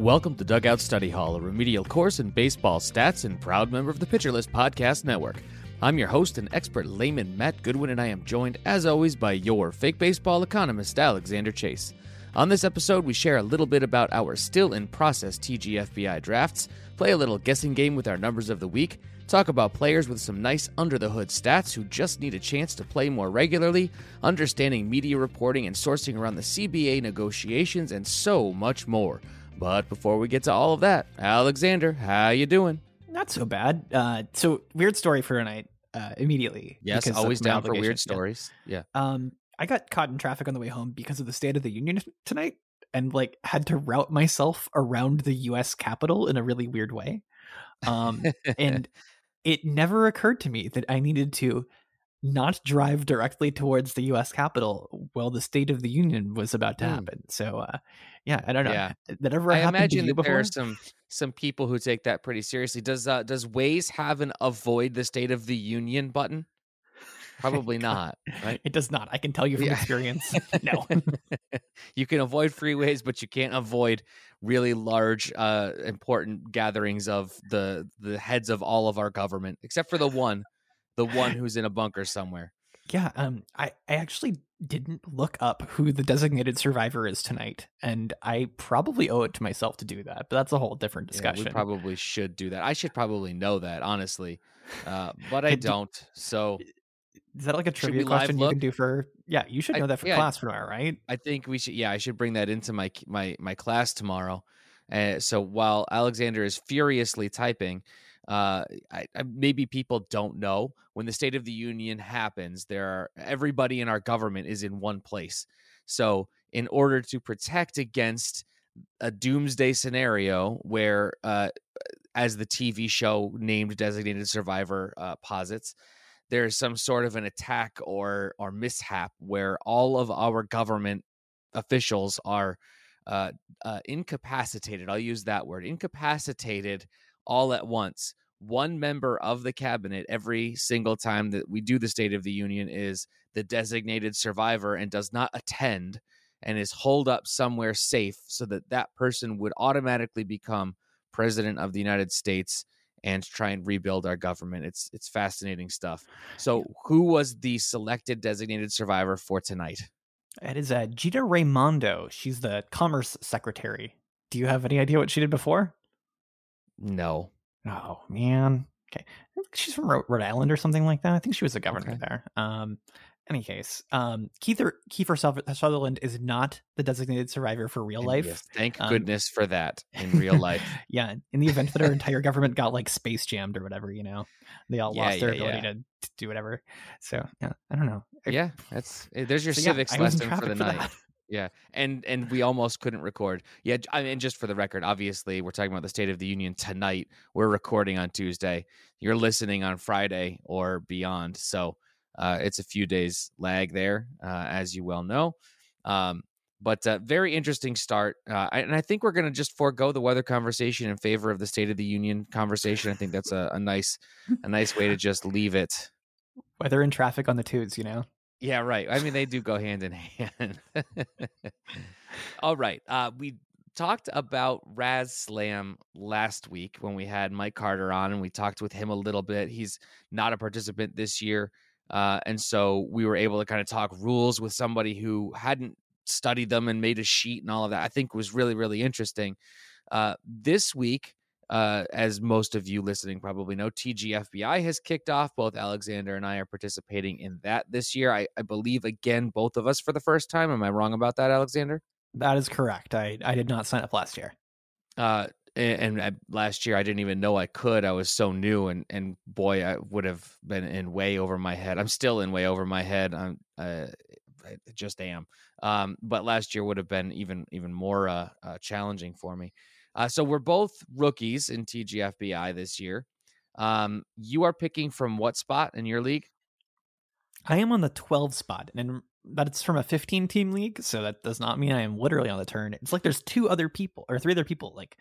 Welcome to Dugout Study Hall, a remedial course in baseball stats and proud member of the Pitcher List Podcast Network. I'm your host and expert layman, Matt Goodwin, and I am joined, as always, by your fake baseball economist, Alexander Chase. On this episode, we share a little bit about our still in process TGFBI drafts, play a little guessing game with our numbers of the week, talk about players with some nice under the hood stats who just need a chance to play more regularly, understanding media reporting and sourcing around the CBA negotiations, and so much more. But before we get to all of that, Alexander, how you doing? Not so bad. Uh, so weird story for tonight. Uh, immediately. Yes, always down for weird Yeah. stories. Yeah. Um, I got caught in traffic on the way home because of the State of the Union tonight, and like had to route myself around the U.S. Capitol in a really weird way. Um, and it never occurred to me that I needed to not drive directly towards the U.S. Capitol while the State of the Union was about to Hmm. happen. So, uh, yeah, I don't know. Yeah. That ever I happened imagine to you that there are some some people who take that pretty seriously. Does uh, does Waze have an avoid the State of the Union button? Probably not, right? It does not. I can tell you from Yeah. experience. No. you can avoid freeways, but you can't avoid really large, uh, important gatherings of the the heads of all of our government, except for the one, the one who's in a bunker somewhere. Yeah, um, I, I actually didn't look up who the designated survivor is tonight, and I probably owe it to myself to do that. But that's a whole different Yeah, discussion. we probably should do that. I should probably know that, honestly, uh, but I do- don't. So is that like a trivia question you look? can do for? Yeah, you should I- know that for yeah, class tomorrow, right? I think we should. Yeah, I should bring that into my my my class tomorrow. Uh, so while Alexander is furiously typing, uh, I, I, maybe people don't know when the State of the Union happens. There are everybody in our government is in one place. So in order to protect against a doomsday scenario where, uh, as the TV show named Designated Survivor uh, posits, there's some sort of an attack or or mishap where all of our government officials are uh, uh, incapacitated. I'll use that word incapacitated all at once. One member of the cabinet every single time that we do the State of the Union is the designated survivor and does not attend and is holed up somewhere safe so that that person would automatically become president of the United States and try and rebuild our government. It's it's fascinating stuff. So, who was the selected designated survivor for tonight? It is uh, Gina Raimondo. She's the Commerce Secretary. Do you have any idea what she did before? No. Oh man. Okay. She's from Rhode Island or something like that. I think she was a governor Okay. there. Um any case, um Keither Kiefer Suther- Sutherland is not the designated survivor for real And life. yes, thank Um, goodness for that in real life. yeah, in the event that our entire government got like space jammed or whatever, you know, they all Yeah, lost their yeah, ability yeah. to, to do whatever. So yeah, I don't know. I- yeah, that's eh, there's your so, civics lesson for the traffic night. Yeah, and and we almost couldn't record. Yeah, I mean, just for the record, obviously, we're talking about the State of the Union tonight. We're recording on Tuesday. You're listening on Friday or beyond, so uh, it's a few days lag there, uh, as you well know. Um, but uh, very interesting start, uh, and I think we're going to just forego the weather conversation in favor of the State of the Union conversation. I think that's a, a nice, a nice way to just leave it. Weather and traffic on the tubes, you know. Yeah, right. I mean, they do go hand in hand. All right. Uh, we talked about RazzSlam last week when we had Mike Carter on, and we talked with him a little bit. He's not a participant this year. Uh, and so we were able to kind of talk rules with somebody who hadn't studied them and made a sheet and all of that. I think was really, really interesting. Uh, this week, uh, as most of you listening probably know, TGFBI has kicked off. Both Alexander and I are participating in that this year. I, I believe, again, both of us for the first time. Am I wrong about that, Alexander? That is correct. I, I did not sign up last year. Uh, and, and I, last year I didn't even know I could. I was so new, and and boy, I would have been in way over my head. I'm still in way over my head. I'm uh, I just am. Um, but last year would have been even even more uh, uh, challenging for me. Uh, so we're both rookies in TGFBI this year. Um, you are picking from what spot in your league? I am on the 12 spot, and that's from a 15 team league. So that does not mean I am literally on the turn. It's like there's two other people or three other people like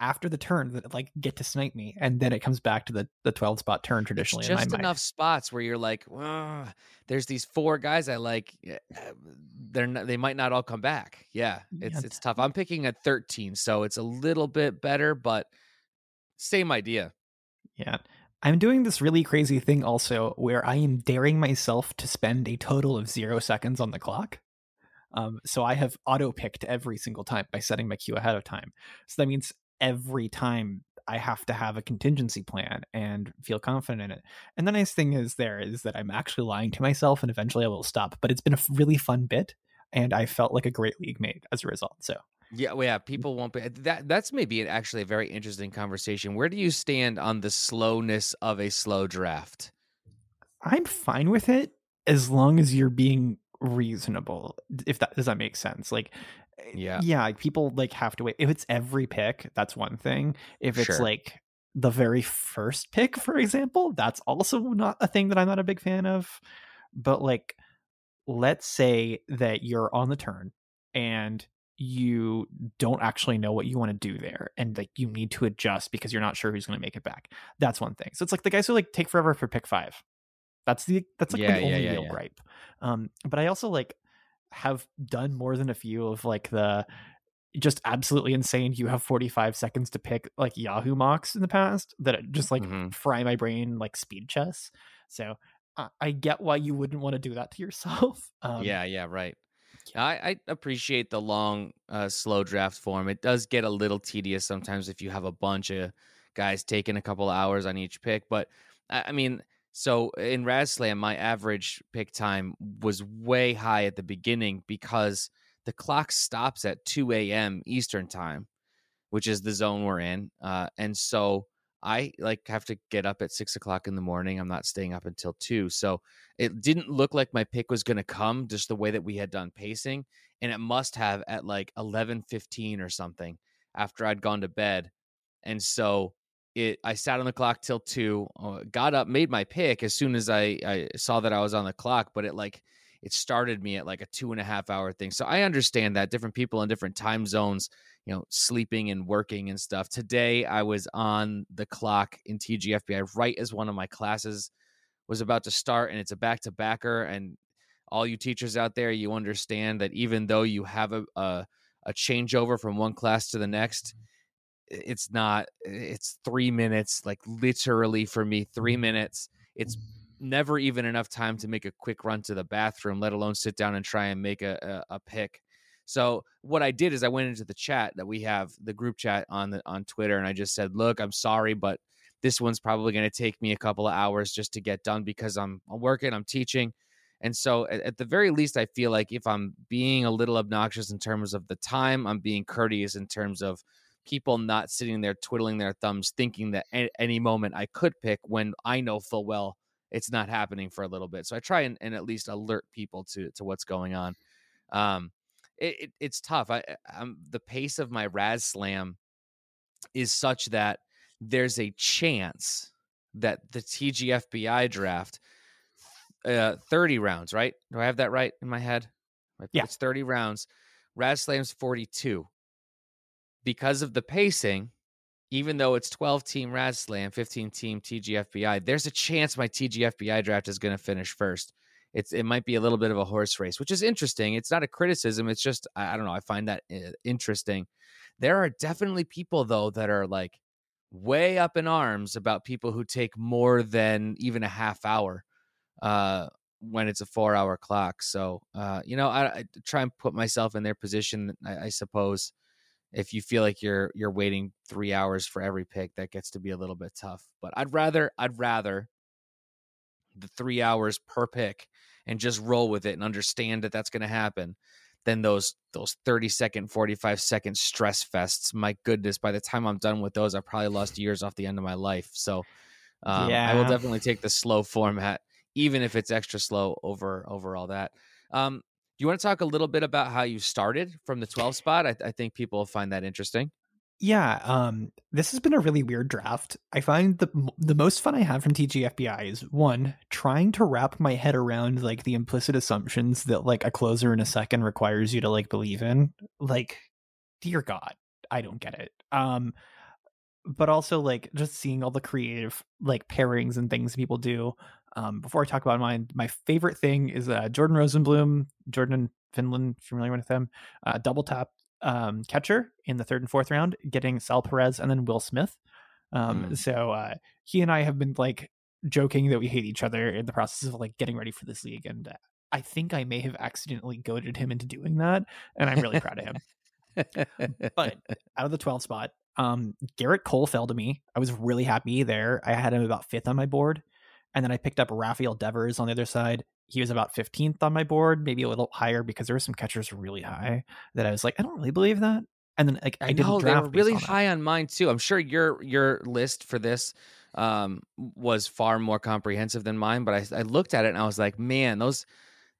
after the turn that like get to snipe me, and then it comes back to the the 12 spot turn traditionally. It's just enough spots where you're like, well, there's these four guys I like. Eh, they're not, they might not all come back. Yeah, it's yeah. it's tough. I'm picking at 13, so it's a little bit better, but same idea. Yeah. I'm doing this really crazy thing also where I am daring myself to spend a total of zero seconds on the clock. Um, so I have auto picked every single time by setting my queue ahead of time. So that means every time I have to have a contingency plan and feel confident in it. And the nice thing is there is that I'm actually lying to myself and eventually I will stop. But it's been a really fun bit and I felt like a great league mate as a result. So yeah, well, yeah, people won't be that. That's maybe actually a very interesting conversation. Where do you stand on the slowness of a slow draft? I'm fine with it as long as you're being reasonable. If that does that make sense? Like, yeah. Yeah people like have to wait. If it's every pick that's one thing. If it's sure. like the very first pick for example that's also not a thing that i'm not a big fan of. But like let's say that you're on the turn and you don't actually know what you want to do there and like you need to adjust because you're not sure who's going to make it back. That's one thing. So it's like the guys who like take forever for pick five. That's the that's like yeah, the only yeah, real yeah. gripe. Um but i also like have done more than a few of like the just absolutely insane you have 45 seconds to pick like yahoo mocks in the past that just like mm-hmm. fry my brain like speed chess. So uh, i get why you wouldn't want to do that to yourself. Um, yeah yeah right. I, I appreciate the long uh, slow draft form. It does get a little tedious sometimes if you have a bunch of guys taking a couple hours on each pick but i mean so in RazzSlam, my average pick time was way high at the beginning because the clock stops at 2 a.m. Eastern time, which is the zone we're in. Uh, and so I like have to get up at six o'clock in the morning. I'm not staying up until two. So it didn't look like my pick was going to come just the way that we had done pacing. And it must have at like 11:15 or something after I'd gone to bed. And so it I sat on the clock till two, uh, got up, made my pick as soon as I, I saw that I was on the clock, but it like it started me at like a two and a half hour thing. So I understand that different people in different time zones, you know, sleeping and working and stuff. Today I was on the clock in TGFBI right as one of my classes was about to start, and it's a back to backer. And all you teachers out there, you understand that even though you have a, a a changeover from one class to the next, it's not it's three minutes like literally for me three minutes. It's never even enough time to make a quick run to the bathroom let alone sit down and try and make a, a, a pick. So what i did is i went into the chat that we have the group chat on the on twitter and i just said look i'm sorry but this one's probably going to take me a couple of hours just to get done because i'm, I'm working i'm teaching. And so at, at the very least i feel like if i'm being a little obnoxious in terms of the time i'm being courteous in terms of people not sitting there twiddling their thumbs thinking that at any moment I could pick when I know full well it's not happening for a little bit. So I try and, and at least alert people to to what's going on. Um, it, it, it's tough. I I'm, the pace of my RazzSlam is such that there's a chance that the TGFBI draft, uh, 30 rounds, right? Do I have that right in my head? Yeah, it's 30 rounds. RazzSlam's 42 because of the pacing, even though it's 12 team Razz 15 team TGFBI, there's a chance my TGFBI draft is going to finish first. it's it might be a little bit of a horse race, which is interesting. It's not a criticism. It's just I, I don't know. I find that uh, interesting. There are definitely people though that are like way up in arms about people who take more than even a half hour uh, when it's a four hour clock. So, uh, you know, I, I, try and put myself in their position. I, I, suppose if you feel like you're you're waiting three hours for every pick, that gets to be a little bit tough. But I'd rather I'd rather the three hours per pick and just roll with it and understand that that's going to happen than those those 30 second 45 second stress fests my goodness by the time i'm done with those i probably lost years off the end of my life so um, yeah. i will definitely take the slow format even if it's extra slow over over all that um, you want to talk a little bit about how you started from the 12 spot i, I think people find that interesting yeah, um, this has been a really weird draft. I find the the most fun I have from TGFBI is one trying to wrap my head around like the implicit assumptions that like a closer in a second requires you to like believe in. Like, dear God, I don't get it. Um, but also like just seeing all the creative like pairings and things people do. Um, before I talk about mine, my favorite thing is uh, Jordan Rosenblum, Jordan Finland, familiar with him, uh, double tap um, catcher in the third and fourth round, getting Sal Perez and then Will Smith. Um, mm. So uh, he and I have been like joking that we hate each other in the process of like getting ready for this league, and uh, I think I may have accidentally goaded him into doing that, and I'm really proud of him. but out of the 12 spot, um, Gerrit Cole fell to me. I was really happy there. I had him about fifth on my board. And then I picked up Rafael Devers on the other side he was about 15th on my board, maybe a little higher because there were some catchers really high that I was like, I don't really believe that. And then like I, I didn't draft they were really on high on mine too. I'm sure your your list for this um, was far more comprehensive than mine, but I, I looked at it and I was like, man, those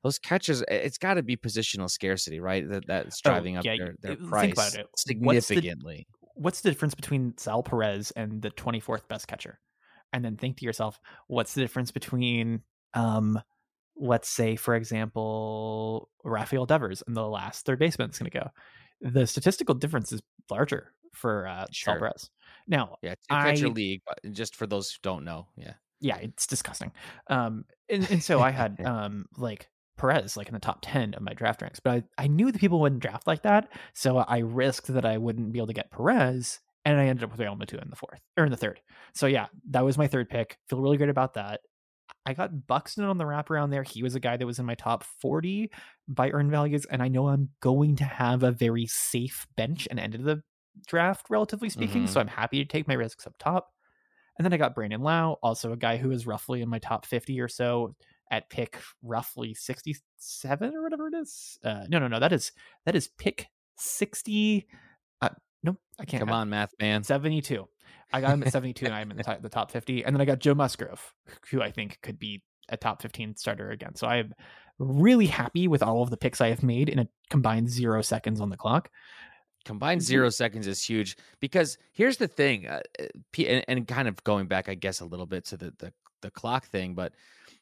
those catches, it's got to be positional scarcity, right? That that's oh, driving oh, yeah, up their, their price significantly. What's the, what's the difference between Sal Perez and the 24th best catcher? And then think to yourself, what's the difference between um let's say, for example, Rafael Devers and the last third baseman is going to go. The statistical difference is larger for uh, sure. Perez. Now, yeah, catcher I, league, but just for those who don't know, yeah, yeah, it's disgusting. Um, and, and so I had um like Perez like in the top 10 of my draft ranks, but I, I knew the people wouldn't draft like that. So I risked that I wouldn't be able to get Perez. And I ended up with Real Two in the fourth or in the third. So yeah, that was my third pick. Feel really great about that. I got Buxton on the wraparound there. He was a guy that was in my top 40 by earn values, and I know I'm going to have a very safe bench and end of the draft, relatively speaking. Mm-hmm. So I'm happy to take my risks up top. And then I got Brandon Lowe, also a guy who is roughly in my top 50 or so at pick roughly 67 or whatever it is. Uh, no, no, no. That is that is pick 60. Uh, no, I can't. Come on, math man. 72. I got him at 72 and I'm in the top, the top 50. And then I got Joe Musgrove, who I think could be a top 15 starter again. So I'm really happy with all of the picks I have made in a combined zero seconds on the clock. Combined zero seconds is huge because here's the thing, uh, uh and, and, kind of going back, I guess, a little bit to the the, the clock thing, but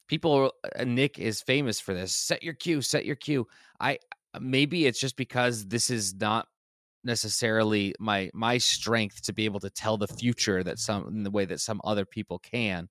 people, uh, Nick is famous for this. Set your queue, set your queue. I maybe it's just because this is not necessarily my my strength to be able to tell the future that some in the way that some other people can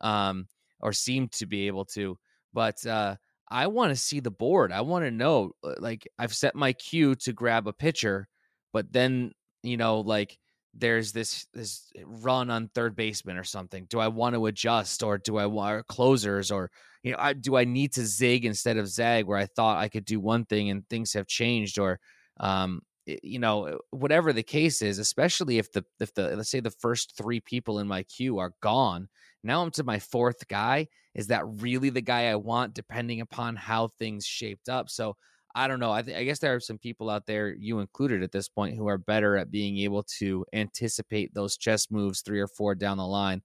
um or seem to be able to but uh i want to see the board. I want to know uh, like i've set my queue to grab a pitcher but then you know like there's this this run on third baseman or something. Do i want to adjust or do i want closers or you know I, do i need to zig instead of zag where i thought i could do one thing and things have changed or um you know uh, whatever the case is especially if the if the let's say the first three people in my queue are gone now i'm to my fourth guy is that really the guy i want depending upon how things shaped up? So i don't know i, th- I guess there are some people out there you included at this point who are better at being able to anticipate those chess moves three or four down the line.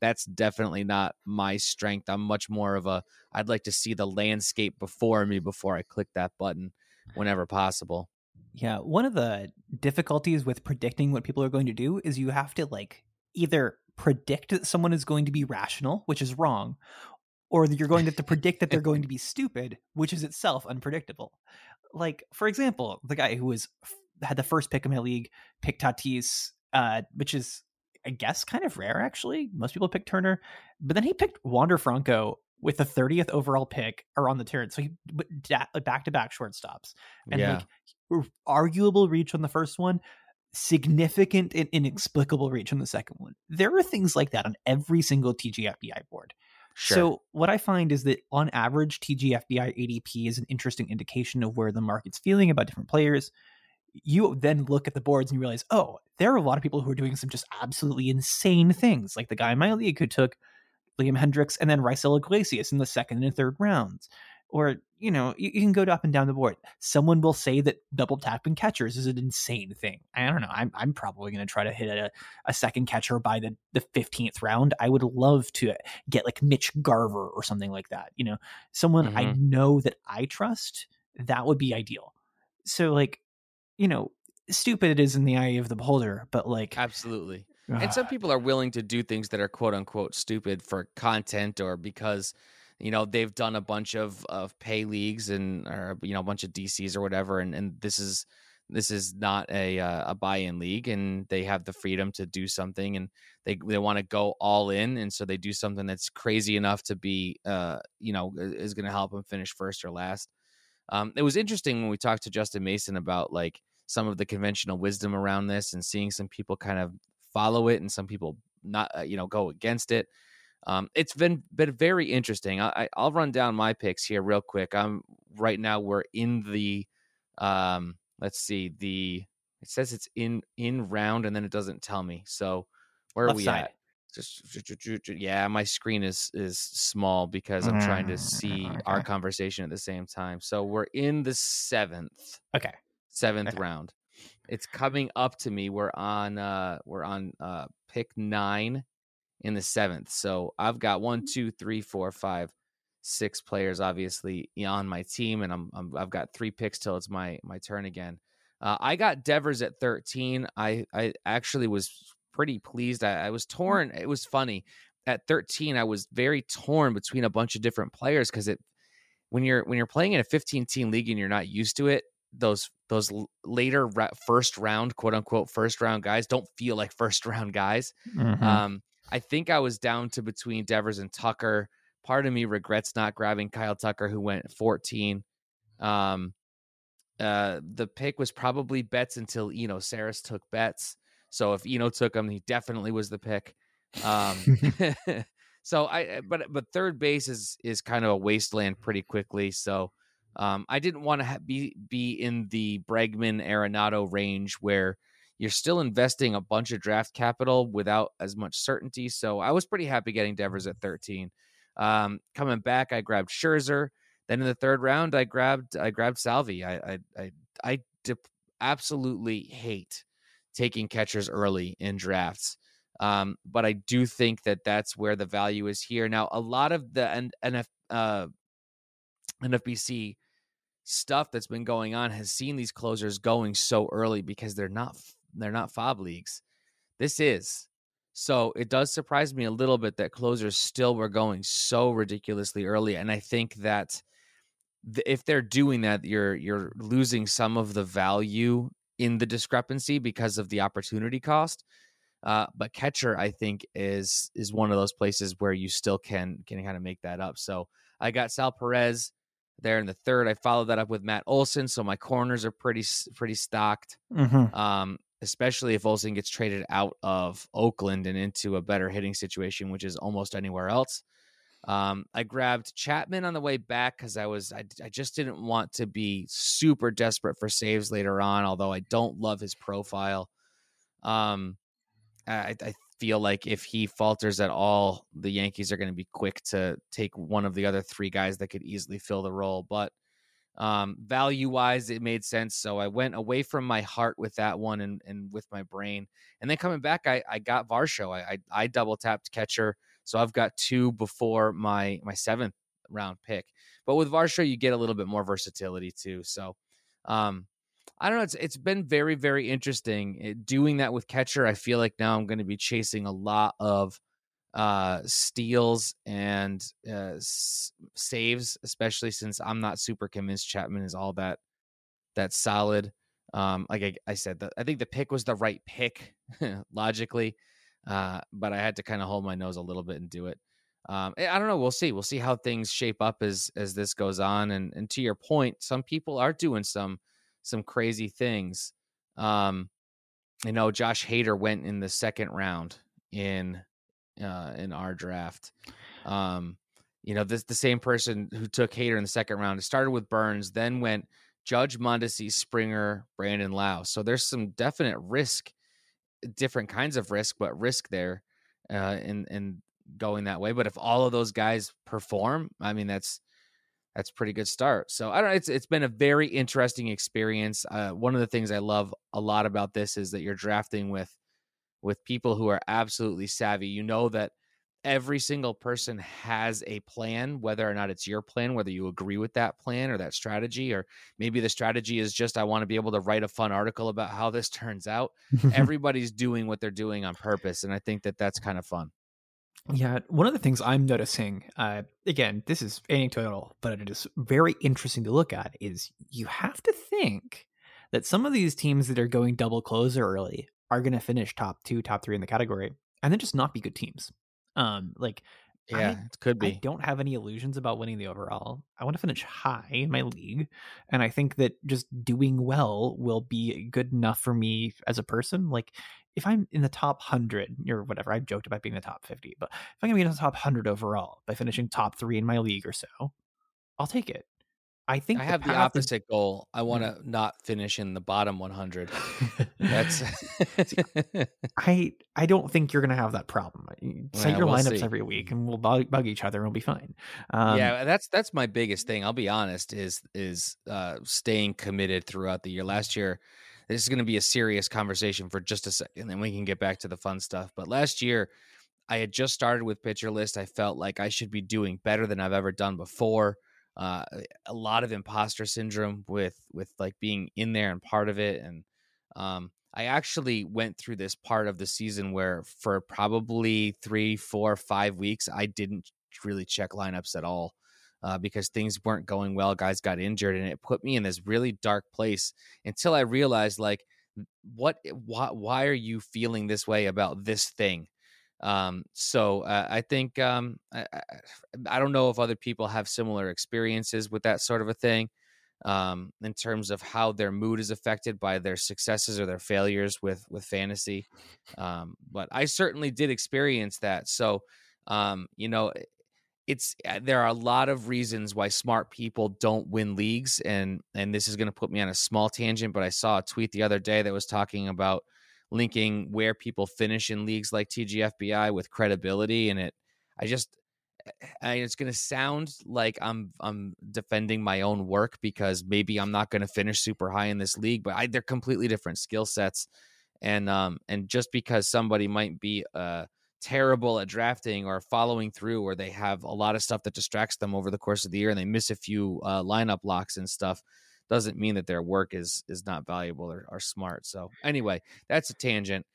That's definitely not my strength i'm much more of a i'd like to see the landscape before me before i click that button whenever possible yeah, one of the difficulties with predicting what people are going to do is you have to like either predict that someone is going to be rational, which is wrong, or that you're going to have to predict that they're going to be stupid, which is itself unpredictable. Like, for example, the guy who was had the first pick in my league picked Tatis, uh, which is I guess kind of rare actually. Most people pick Turner, but then he picked Wander Franco with the 30th overall pick around the turn. So he back to back shortstops and yeah. like arguable reach on the first one, significant and inexplicable reach on the second one. There are things like that on every single TGFBI board. Sure. So what I find is that on average, TGFBI ADP is an interesting indication of where the market's feeling about different players. You then look at the boards and you realize, oh, there are a lot of people who are doing some just absolutely insane things, like the guy in my league who took Liam Hendriks and then Raisel Iglesias in the second and third rounds or you know you, you, can go up and down the board. Someone will say that double tapping catchers is an insane thing. I don't know i'm, I'm probably going to try to hit a, a second catcher by the, the 15th round. I would love to get like mitch garver or something like that you know? Someone mm-hmm. i know that i trust that would be ideal. So like you know stupid it is in the eye of the beholder but like absolutely. And some people are willing to do things that are quote unquote stupid for content or because you know they've done a bunch of of pay leagues and or you know a bunch of DCs or whatever, and and this is this is not a uh, a buy-in league, and they have the freedom to do something, and they they want to go all in, and so they do something that's crazy enough to be uh you know is going to help them finish first or last. Um, it was interesting when we talked to Justin Mason about like some of the conventional wisdom around this and seeing some people kind of follow it and some people not uh, you know go against it um, it's been been very interesting. I, will run down my picks here real quick. I'm right now. We're in the um, let's see the it says it's in in round and then it doesn't tell me. So where Left are we side. at? Just yeah, my screen is is small because I'm trying to see okay. our conversation at the same time. So we're in the seventh. Okay. Seventh okay. round. It's coming up to me. We're on uh we're on uh pick nine in the seventh. So I've got one, mm. two, three, four, five, six players obviously on my team, and I'm, i have got three picks till it's my my turn again. Uh, I got Devers at 13. I I actually was pretty pleased. I, I was mm. torn. It was funny at 13. I was very torn between a bunch of different players because it when you're when you're playing in a 15 team league and you're not used to it those those later first round quote unquote first round guys don't feel like first round guys mm-hmm. um I think I was down to between Devers and Tucker. Part of me regrets not grabbing Kyle Tucker, who went 14. Um, uh, the pick was probably Betts until Eno Sarris took Betts. So if Eno took him, he definitely was the pick. Um, so I, but but third base is is kind of a wasteland pretty quickly. So um, I didn't want to ha- be be in the Bregman Arenado range where you're still investing a bunch of draft capital without as much certainty. So I was pretty happy getting Devers at 13. Um, coming back, I grabbed Scherzer. Then in the third round, I grabbed I grabbed Salvy. I I I, I dip, absolutely hate taking catchers early in drafts. Um, but I do think that that's where the value is here. Now, a lot of the NF, uh, NFBC stuff that's been going on has seen these closers going so early because they're not they're not FAAB leagues. This is. So it does surprise me a little bit that closers still were going so ridiculously early. And I think that if they're doing that, you're you're losing some of the value in the discrepancy because of the opportunity cost. Uh, but catcher, I think, is is one of those places where you still can can kind of make that up. So I got Sal Perez there in the third. I followed that up with Matt Olson, so my corners are pretty pretty stocked. Mm-hmm. Um, especially if Olson gets traded out of Oakland and into a better hitting situation, which is almost anywhere else. Um, I grabbed Chapman on the way back because I was I, I just didn't want to be super desperate for saves later on. Although I don't love his profile, um, I, I feel like if he falters at all, the Yankees are going to be quick to take one of the other three guys that could easily fill the role. But um, value wise, it made sense. So I went away from my heart with that one and, and with my brain. And then coming back, I, I got Varsho. I, I, I double tapped catcher. So I've got two before my my seventh round pick. But with Varsho, you get a little bit more versatility too. So um, I don't know. It's it's been very very interesting it, eh, doing that with catcher. I feel like now I'm going to be chasing a lot of uh, steals and uh, s- saves, especially since I'm not super convinced Chapman is all that that solid. Um, like I, I said, the, I think the pick was the right pick logically, uh, but I had to kind of hold my nose a little bit and do it. um, I don't know. We'll see. We'll see how things shape up as as this goes on. And and to your point, some people are doing some some crazy things. Um, you know, Josh Hader went in the second round in uh, in our draft. Um, you know, this the same person who took Hader in the second round. It started with Burns, then went Judge Mondesi, Springer, Brandon Lowe. So there's some definite risk, different kinds of risk, but risk there uh, in in going that way. But if all of those guys perform, I mean that's that's pretty good start. So I don't. It's it's been a very interesting experience. Uh, one of the things I love a lot about this is that you're drafting with with people who are absolutely savvy. You know that every single person has a plan, whether or not it's your plan, whether you agree with that plan or that strategy, or maybe the strategy is just I want to be able to write a fun article about how this turns out. Everybody's doing what they're doing on purpose, and I think that that's kind of fun. Yeah, one of the things I'm noticing, uh, again, this is anecdotal, but it is very interesting to look at, is you have to think that some of these teams that are going double closer early are going to finish top two, top three in the category, and then just not be good teams. Um, like yeah, I, it could be. I don't have any illusions about winning the overall. I want to finish high in my league, and I think that just doing well will be good enough for me as a person. Like if I'm in the top hundred or whatever, I've joked about being the top fifty, but if I'm gonna be in the top hundred overall by finishing top three in my league or so, I'll take it. I think I have the, the opposite is... goal. I want to not finish in the bottom 100. That's I I don't think you're going to have that problem. Set yeah, your we'll lineups see. every week and we'll bug, bug, each other and we'll be fine. Um, yeah, that's that's my biggest thing. I'll be honest is is uh, staying committed throughout the year. Last year this is going to be a serious conversation for just a second then we can get back to the fun stuff. But last year I had just started with pitcher list. I felt like I should be doing better than I've ever done before uh, a lot of imposter syndrome with with like being in there and part of it and um, i actually went through this part of the season where for probably three four five weeks i didn't really check lineups at all uh, because things weren't going well guys got injured and it put me in this really dark place until i realized like what why, why are you feeling this way about this thing um, so uh, I think um, I, I, don't know if other people have similar experiences with that sort of a thing um, in terms of how their mood is affected by their successes or their failures with with fantasy. Um, but I certainly did experience that. So um, you know, it's uh, there are a lot of reasons why smart people don't win leagues, and and this is going to put me on a small tangent. But I saw a tweet the other day that was talking about linking where people finish in leagues like TGFBI with credibility, and it, I just, I, it's going to sound like I'm I'm defending my own work because maybe I'm not going to finish super high in this league, but I, they're completely different skill sets, and um and just because somebody might be uh terrible at drafting or following through or they have a lot of stuff that distracts them over the course of the year and they miss a few uh, lineup locks and stuff doesn't mean that their work is is not valuable or, or smart. So anyway, that's a tangent.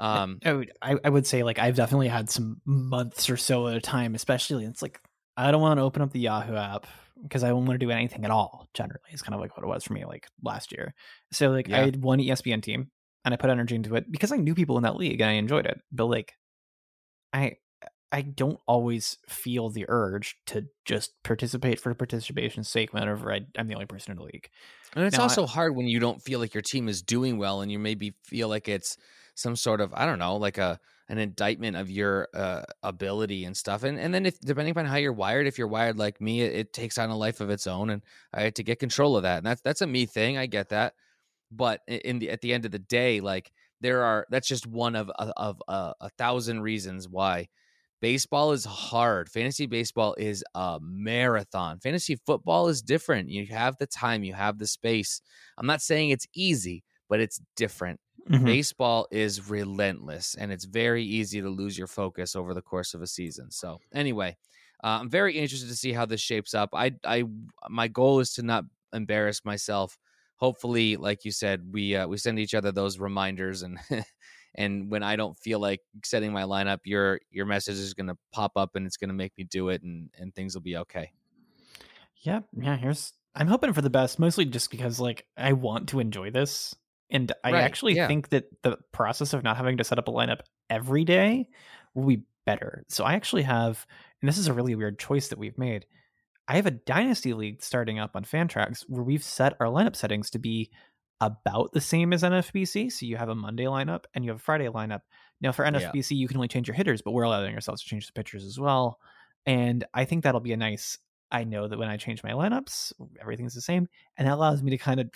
Um, I would I, would say like I've definitely had some months or so at a time, especially it's like I don't want to open up the Yahoo app because I don't want to do anything at all. Generally, it's kind of like what it was for me like last year. So like yeah. I had one ESPN team and I put energy into it because I knew people in that league and I enjoyed it. But like I I don't always feel the urge to just participate for participation's sake whenever I, am the only person in the league. And it's now, also I, hard when you don't feel like your team is doing well and you maybe feel like it's some sort of I don't know, like a an indictment of your uh, ability and stuff. And and then if depending upon how you're wired, if you're wired like me, it, it takes on a life of its own, and I had to get control of that. And that's that's a me thing. I get that, but in the at the end of the day, like there are that's just one of of, of uh, a thousand reasons why baseball is hard. Fantasy baseball is a marathon. Fantasy football is different. You have the time, you have the space. I'm not saying it's easy, but it's different. Mm-hmm. Baseball is relentless and it's very easy to lose your focus over the course of a season. So, anyway, uh, I'm very interested to see how this shapes up. I I my goal is to not embarrass myself. Hopefully, like you said, we uh, we send each other those reminders and and when I don't feel like setting my lineup, your your message is going to pop up and it's going to make me do it, and and things will be okay. Yeah, yeah. Here's I'm hoping for the best, mostly just because like I want to enjoy this, and I right, actually yeah. think that the process of not having to set up a lineup every day will be better. So I actually have, and this is a really weird choice that we've made. I have a dynasty league starting up on Fantrax where we've set our lineup settings to be about the same as NFBC. So you have a Monday lineup and you have a Friday lineup. Now for NFBC, yeah. you can only change your hitters, but we're allowing ourselves to change the pitchers as well. And I think that'll be a nice. I know that when I change my lineups, everything's the same, and that allows me to kind of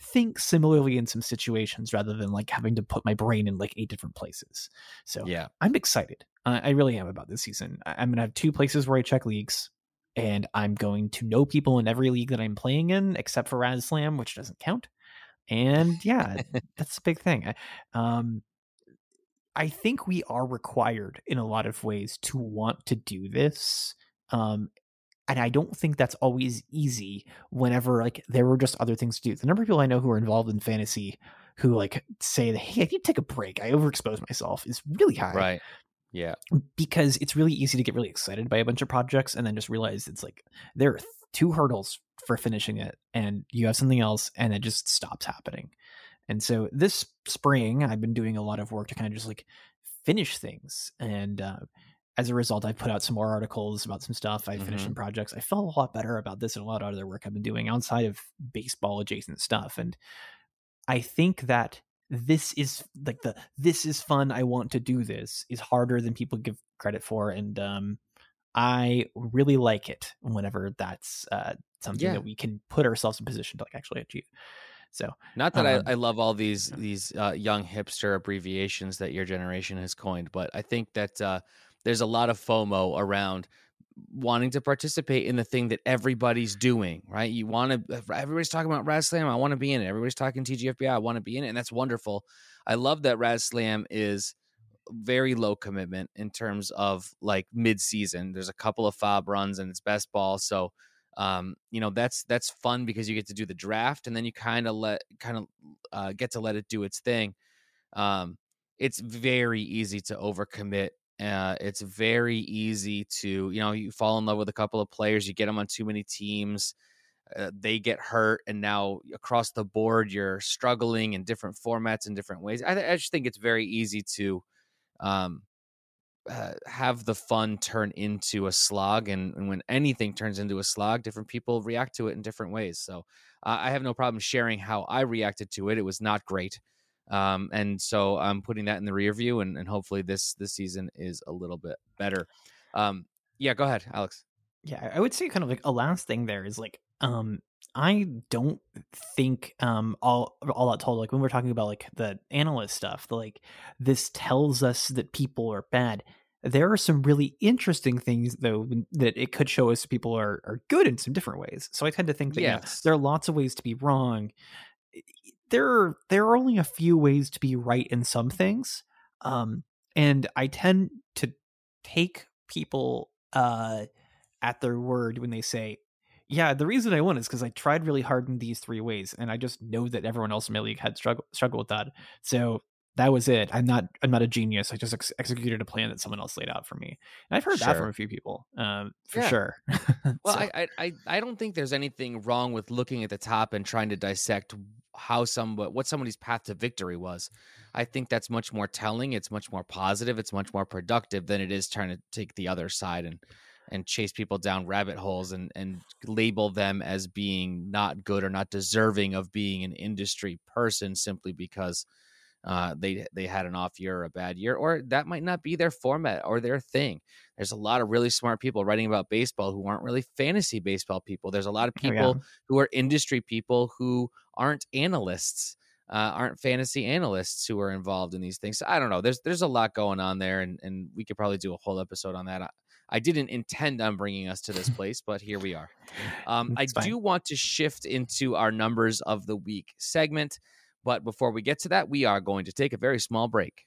think similarly in some situations rather than like having to put my brain in like eight different places. So yeah, I'm excited. Uh, I really am about this season. I- I'm gonna have two places where I check leagues, and I'm going to know people in every league that I'm playing in, except for RazzSlam, which doesn't count. And yeah, that's a big thing. Um, I think we are required in a lot of ways to want to do this. Um, and I don't think that's always easy whenever like there were just other things to do. The number of people I know who are involved in fantasy who like say, Hey, I need to take a break. I overexpose myself is really high. Right. Yeah. Because it's really easy to get really excited by a bunch of projects and then just realize it's like there are two hurdles for finishing it and you have something else and it just stops happening. And so this spring, I've been doing a lot of work to kind of just like finish things. And uh, as a result, I've put out some more articles about some stuff. I mm-hmm. finished some projects. I felt a lot better about this and a lot of other work I've been doing outside of baseball adjacent stuff. And I think that this is like the this is fun. I want to do this is harder than people give credit for. And um, I really like it whenever that's uh, something yeah. that we can put ourselves in position to like actually achieve. So not that um, I, I love all these these uh, young hipster abbreviations that your generation has coined, but I think that uh, there's a lot of FOMO around wanting to participate in the thing that everybody's doing, right? You want to, everybody's talking about RazzSlam. I want to be in it. Everybody's talking TGFBI. I want to be in it. And that's wonderful. I love that RazzSlam is very low commitment in terms of like mid season. There's a couple of FAAB runs and it's best ball. So um, you know that's that's fun because you get to do the draft and then you kind of let kind of uh, get to let it do its thing. Um, it's very easy to overcommit. Uh, it's very easy to you know you fall in love with a couple of players, you get them on too many teams. Uh, they get hurt, and now across the board, you're struggling in different formats in different ways. I, I just think it's very easy to um, uh, have the fun turn into a slog and, and, when anything turns into a slog different people react to it in different ways. So uh, i have no problem sharing how i reacted to it it was not great um, and so i'm putting that in the rear view and, and hopefully this this season is a little bit better. Um, yeah go ahead alex. Yeah i would say kind of like a last thing there is like um I don't think um all all that told like when we're talking about like the analyst stuff, the like this tells us that people are bad. There are some really interesting things though that it could show us people are are good in some different ways. So I tend to think that yes. yeah, there are lots of ways to be wrong. There are there are only a few ways to be right in some things. Um and I tend to take people uh at their word when they say yeah, the reason I won is because I tried really hard in these three ways, and I just know that everyone else in my league had struggle struggle with that. So that was it. I'm not I'm not a genius. I just ex- executed a plan that someone else laid out for me, and I've heard sure. that from a few people, um, for yeah. sure. well, so. I, I I don't think there's anything wrong with looking at the top and trying to dissect how some what somebody's path to victory was. I think that's much more telling. It's much more positive. It's much more productive than it is trying to take the other side and and chase people down rabbit holes and and label them as being not good or not deserving of being an industry person simply because uh, they they had an off year or a bad year, or that might not be their format or their thing. There's a lot of really smart people writing about baseball who aren't really fantasy baseball people. There's a lot of people oh, yeah. who are industry people who aren't analysts, uh, aren't fantasy analysts who are involved in these things. So I don't know. There's there's a lot going on there, and and we could probably do a whole episode on that. I didn't intend on bringing us to this place, but here we are. Um, I fine. do want to shift into our numbers of the week segment. But before we get to that, we are going to take a very small break.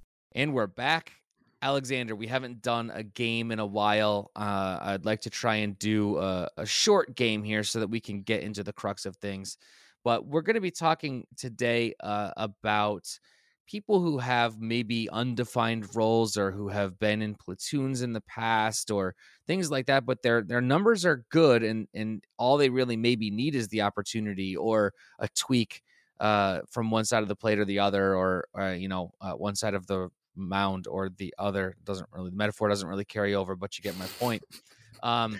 And we're back. Alexander, we haven't done a game in a while. Uh, I'd like to try and do a, a short game here so that we can get into the crux of things. But we're going to be talking today uh, about people who have maybe undefined roles or who have been in platoons in the past or things like that but their their numbers are good and and all they really maybe need is the opportunity or a tweak uh, from one side of the plate or the other or, uh, you know uh, one side of the mound or the other doesn't really the metaphor doesn't really carry over but you get my point um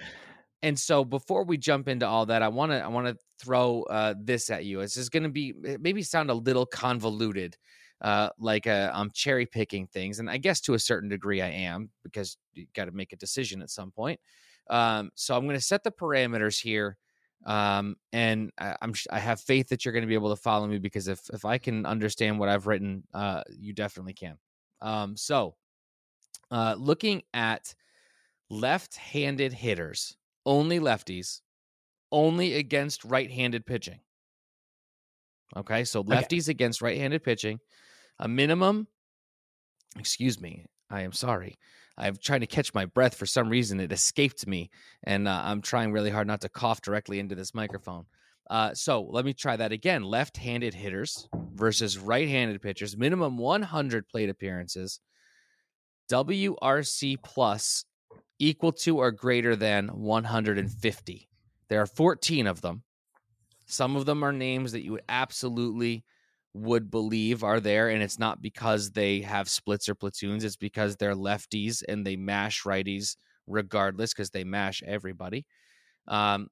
and so before we jump into all that i want to i want to throw uh, this at you it's just going to be maybe sound a little convoluted uh, like uh, I'm cherry picking things, and I guess to a certain degree I am because you got to make a decision at some point. Um, so I'm going to set the parameters here, um, and I, am I have faith that you're going to be able to follow me because if if I can understand what I've written, uh, you definitely can. Um, so, uh, looking at left-handed hitters, only lefties, only against right-handed pitching. Okay, so lefties okay. against right-handed pitching a minimum excuse me i am sorry i'm trying to catch my breath for some reason it escaped me and uh, i'm trying really hard not to cough directly into this microphone uh, so let me try that again. Left-handed hitters versus right-handed pitchers. Minimum 100 plate appearances. Wrc plus equal to or greater than 150 there are 14 of them. Some of them are names that you would absolutely would believe are there and it's not because they have splits or platoons. It's because they're lefties and they mash righties regardless because they mash everybody. Um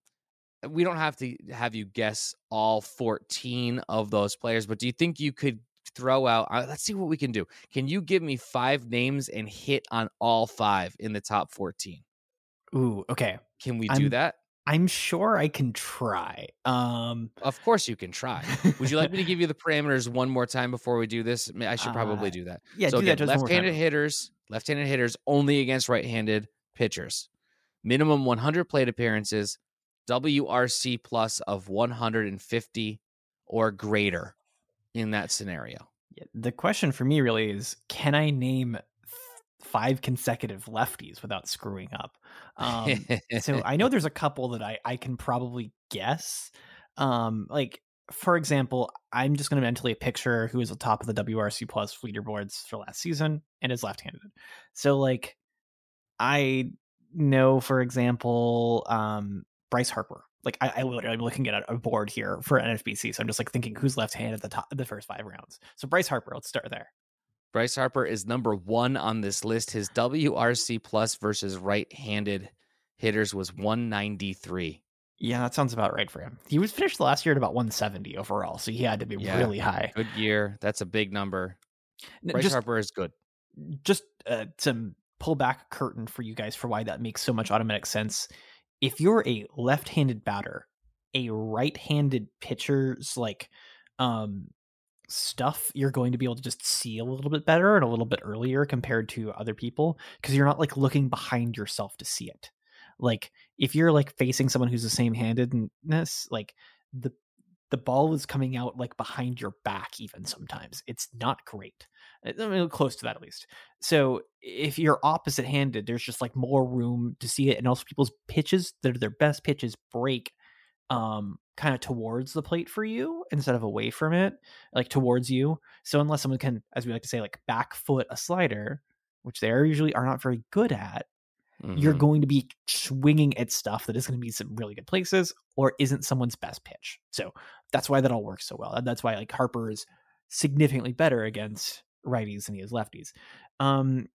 we don't have to have you guess all 14 of those players but do you think you could throw out uh, let's see what we can do can you give me five names and hit on all five in the top 14 ooh okay can we do I'm, that I'm sure I can try. Um, of course you can try. Would you like me to give you the parameters one more time before we do this? I should probably uh, do that. Yeah, so again, left-handed hitters, left-handed hitters only against right-handed pitchers. Minimum 100 plate appearances, WRC plus of 150 or greater in that scenario. The question for me really is can I name five consecutive lefties without screwing up. Um, so I know there's a couple that I I can probably guess. Um, like for example, I'm just going to mentally picture who is the top of the WRC plus leaderboards for last season and is left-handed. So like I know, for example, um, Bryce Harper. Like I, I literally am looking at a board here for NFBC, so I'm just like thinking who's left-handed at the top of the first five rounds. So Bryce Harper, let's start there. Bryce Harper is number one on this list. His WRC plus versus right-handed hitters was 193. Yeah, that sounds about right for him. He was finished last year at about 170 overall, so he had to be yeah, really high. Good year. That's a big number. Bryce just, Harper is good. Just uh, to pull back a curtain for you guys for why that makes so much automatic sense. If you're a left-handed batter, a right-handed pitcher's like um stuff you're going to be able to just see a little bit better and a little bit earlier compared to other people because you're not like looking behind yourself to see it. Like if you're like facing someone who's the same handedness like the the ball is coming out like behind your back even sometimes. It's not great. I mean, close to that at least. So if you're opposite handed there's just like more room to see it and also people's pitches that are their best pitches break um kind of towards the plate for you instead of away from it like towards you. So unless someone can as we like to say like back foot a slider which they are usually are not very good at mm-hmm. you're going to be swinging at stuff that is going to be some really good places or isn't someone's best pitch so that's why that all works so well that's why like harper is significantly better against righties than he is lefties um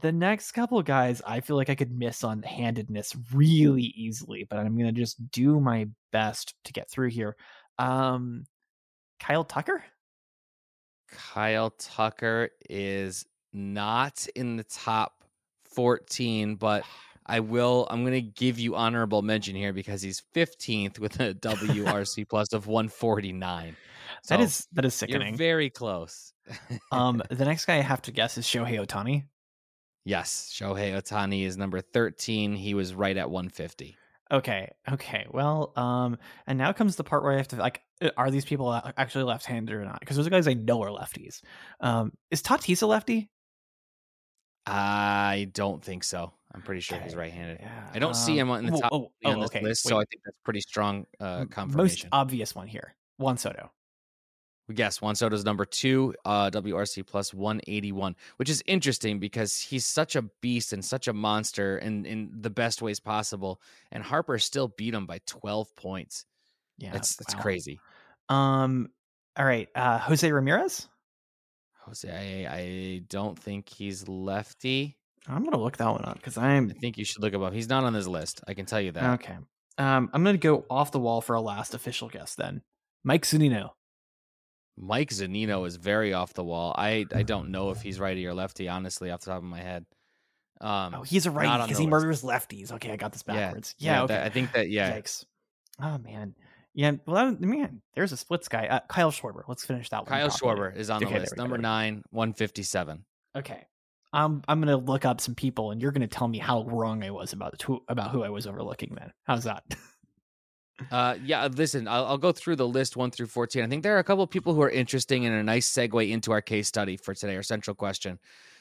the next couple of guys I feel like I could miss on handedness really easily, but I'm gonna just do my best to get through here. Um Kyle Tucker? Kyle Tucker is not in the top 14, but I will. I'm going to give you honorable mention here because he's 15th with a WRC plus of 149. that So is that is you're sickening. very close. um, the next guy I have to guess is Shohei Ohtani. yes, Shohei Ohtani is number 13. He was right at 150. Okay, okay. Well, um, and now comes the part where I have to like, uh, are these people actually left-handed or not? Because those guys I know are lefties. Um, is Tatis a lefty? I don't think so. I'm pretty sure he's right-handed. Yeah. I don't see um, him on the top oh, on oh, this okay. list, so I think that's pretty strong uh, confirmation. Most obvious one here, Juan Soto. Yes, Juan Soto's number two, uh, WRC plus 181, which is interesting because he's such a beast and such a monster in, in the best ways possible. And Harper still beat him by 12 points. Yeah, That's that's wow. crazy. Um, all right, uh, Jose Ramirez. Jose, I, I don't think he's lefty. I'm gonna look that one up because I'm I think you should look him up. He's not on this list. I can tell you that. okay. Um, I'm gonna go off the wall for a last official guess then. Mike Zunino. Mike Zanino is very off the wall. I, I don't know if he's righty or lefty, honestly, off the top of my head. Um, Oh, he's a righty because he list. murders lefties. Okay, I got this Yeah, backwards. Yeah, okay. that- I think that, yeah. Yikes. Oh man. Yeah. Well, that- man, there's a splits guy. Uh, Kyle Schwarber. Let's finish that one. Kyle. Schwarber is on the Okay, there list. Number go. nine, 157. Okay. I'm I'm gonna look up some people, and you're gonna tell me how wrong I was about who about who I was overlooking. Then how's that? Uh, yeah, listen, I'll, I'll go through the list one through 14. I think there are a couple of people who are interesting and a nice segue into our case study for today, our central question.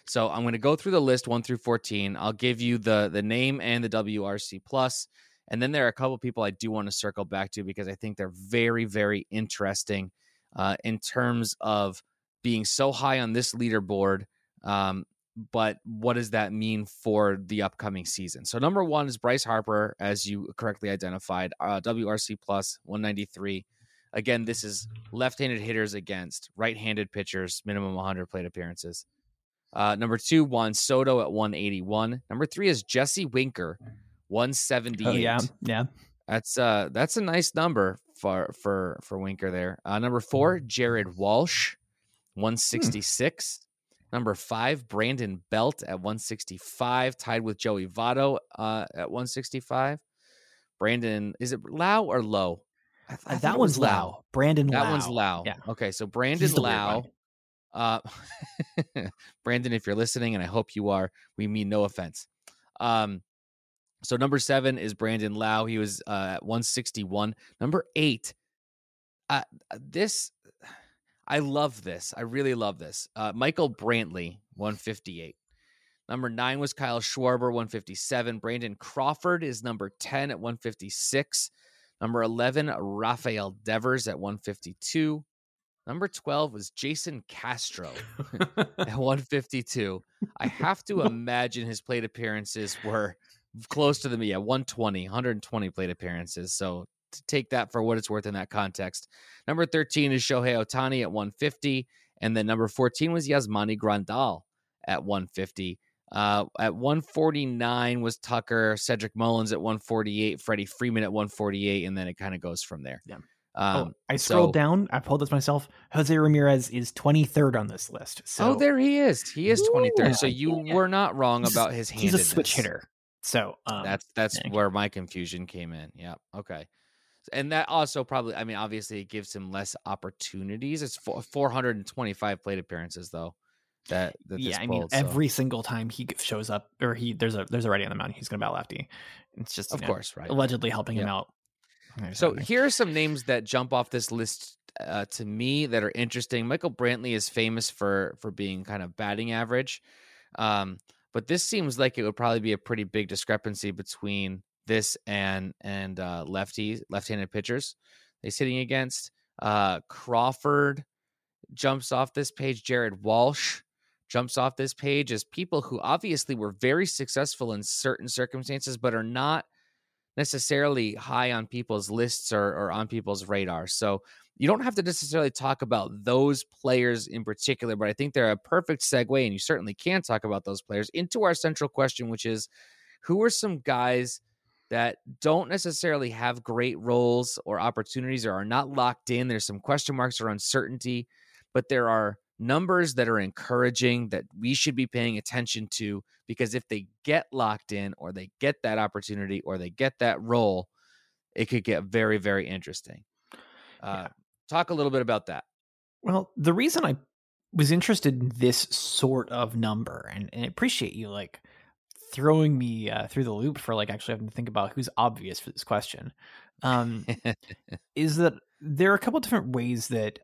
So I'm going to go through the list one through 14. I'll give you the the name and the WRC plus, and then there are a couple of people I do want to circle back to because I think they're very very interesting uh, in terms of being so high on this leaderboard. Um, but what does that mean for the upcoming season? So number one is Bryce Harper, as you correctly identified, uh, WRC plus 193. Again, this is left-handed hitters against right-handed pitchers, minimum 100 plate appearances. Uh, number two, Juan Soto at 181. Number three is Jesse Winker, 178. oh yeah, yeah. That's uh that's a nice number for for for Winker there. Uh, number four, Jared Walsh, one sixty six. Number five, Brandon Belt at one sixty five, tied with Joey Votto uh, at one sixty five. Brandon, is it Lau or Low? I I Uh, that one's Lau. Brandon That Lau. one's Lau. Yeah. Okay, so Brandon He's the weird Lau. Uh, Brandon, if you're listening, and I hope you are, we mean no offense. Um, so number seven is Brandon Lowe. He was uh, at 161. Number eight, uh, this, I love this. I really love this. Uh, Michael Brantley, 158. Number nine was Kyle Schwarber, 157. Brandon Crawford is number 10 at 156. Number 11, Rafael Devers at 152. Number 12 was Jason Castro at 152. I have to imagine his plate appearances were close to the yeah, 120, 120 plate appearances. So to take that for what it's worth in that context. Number 13 is Shohei Ohtani at 150. And then number 14 was Yasmani Grandal at 150. Uh, at 149 was Tucker, Cedric Mullins at 148, Freddie Freeman at 148, and then it kind of goes from there. Yeah. Um, oh, I scrolled so- down. I pulled this myself. Jose Ramirez is 23rd on this list. So oh, there he is. He is 23rd. So you yeah. were not wrong about his hand. he's a switch hitter. So um, that's that's you. where my confusion came in. Yeah. Okay. And that also probably, I mean, obviously it gives him less opportunities. It's four, 425 plate appearances though. That, that yeah, this I mean, so- every single time he shows up, or he there's a there's a ready on the mound, he's gonna bat lefty. It's just of know, course, right. allegedly helping him out. There's So something. here are some names that jump off this list uh, to me that are interesting. Michael Brantley is famous for for being kind of batting average, um, but this seems like it would probably be a pretty big discrepancy between this and and uh, left-handed pitchers he's hitting against. Uh, Crawford jumps off this page. Jared Walsh jumps off this page as people who obviously were very successful in certain circumstances, but are not necessarily high on people's lists or, or on people's radar. So you don't have to necessarily talk about those players in particular, but I think they're a perfect segue, and you certainly can talk about those players into our central question, which is who are some guys that don't necessarily have great roles or opportunities or are not locked in? There's some question marks or uncertainty, but there are numbers that are encouraging that we should be paying attention to because if they get locked in or they get that opportunity or they get that role, it could get very, very interesting. Uh, yeah. Talk a little bit about that. Well, the reason I was interested in this sort of number, and, and I appreciate you like throwing me uh, through the loop for like actually having to think about who's obvious for this question, um, is that there are a couple different ways that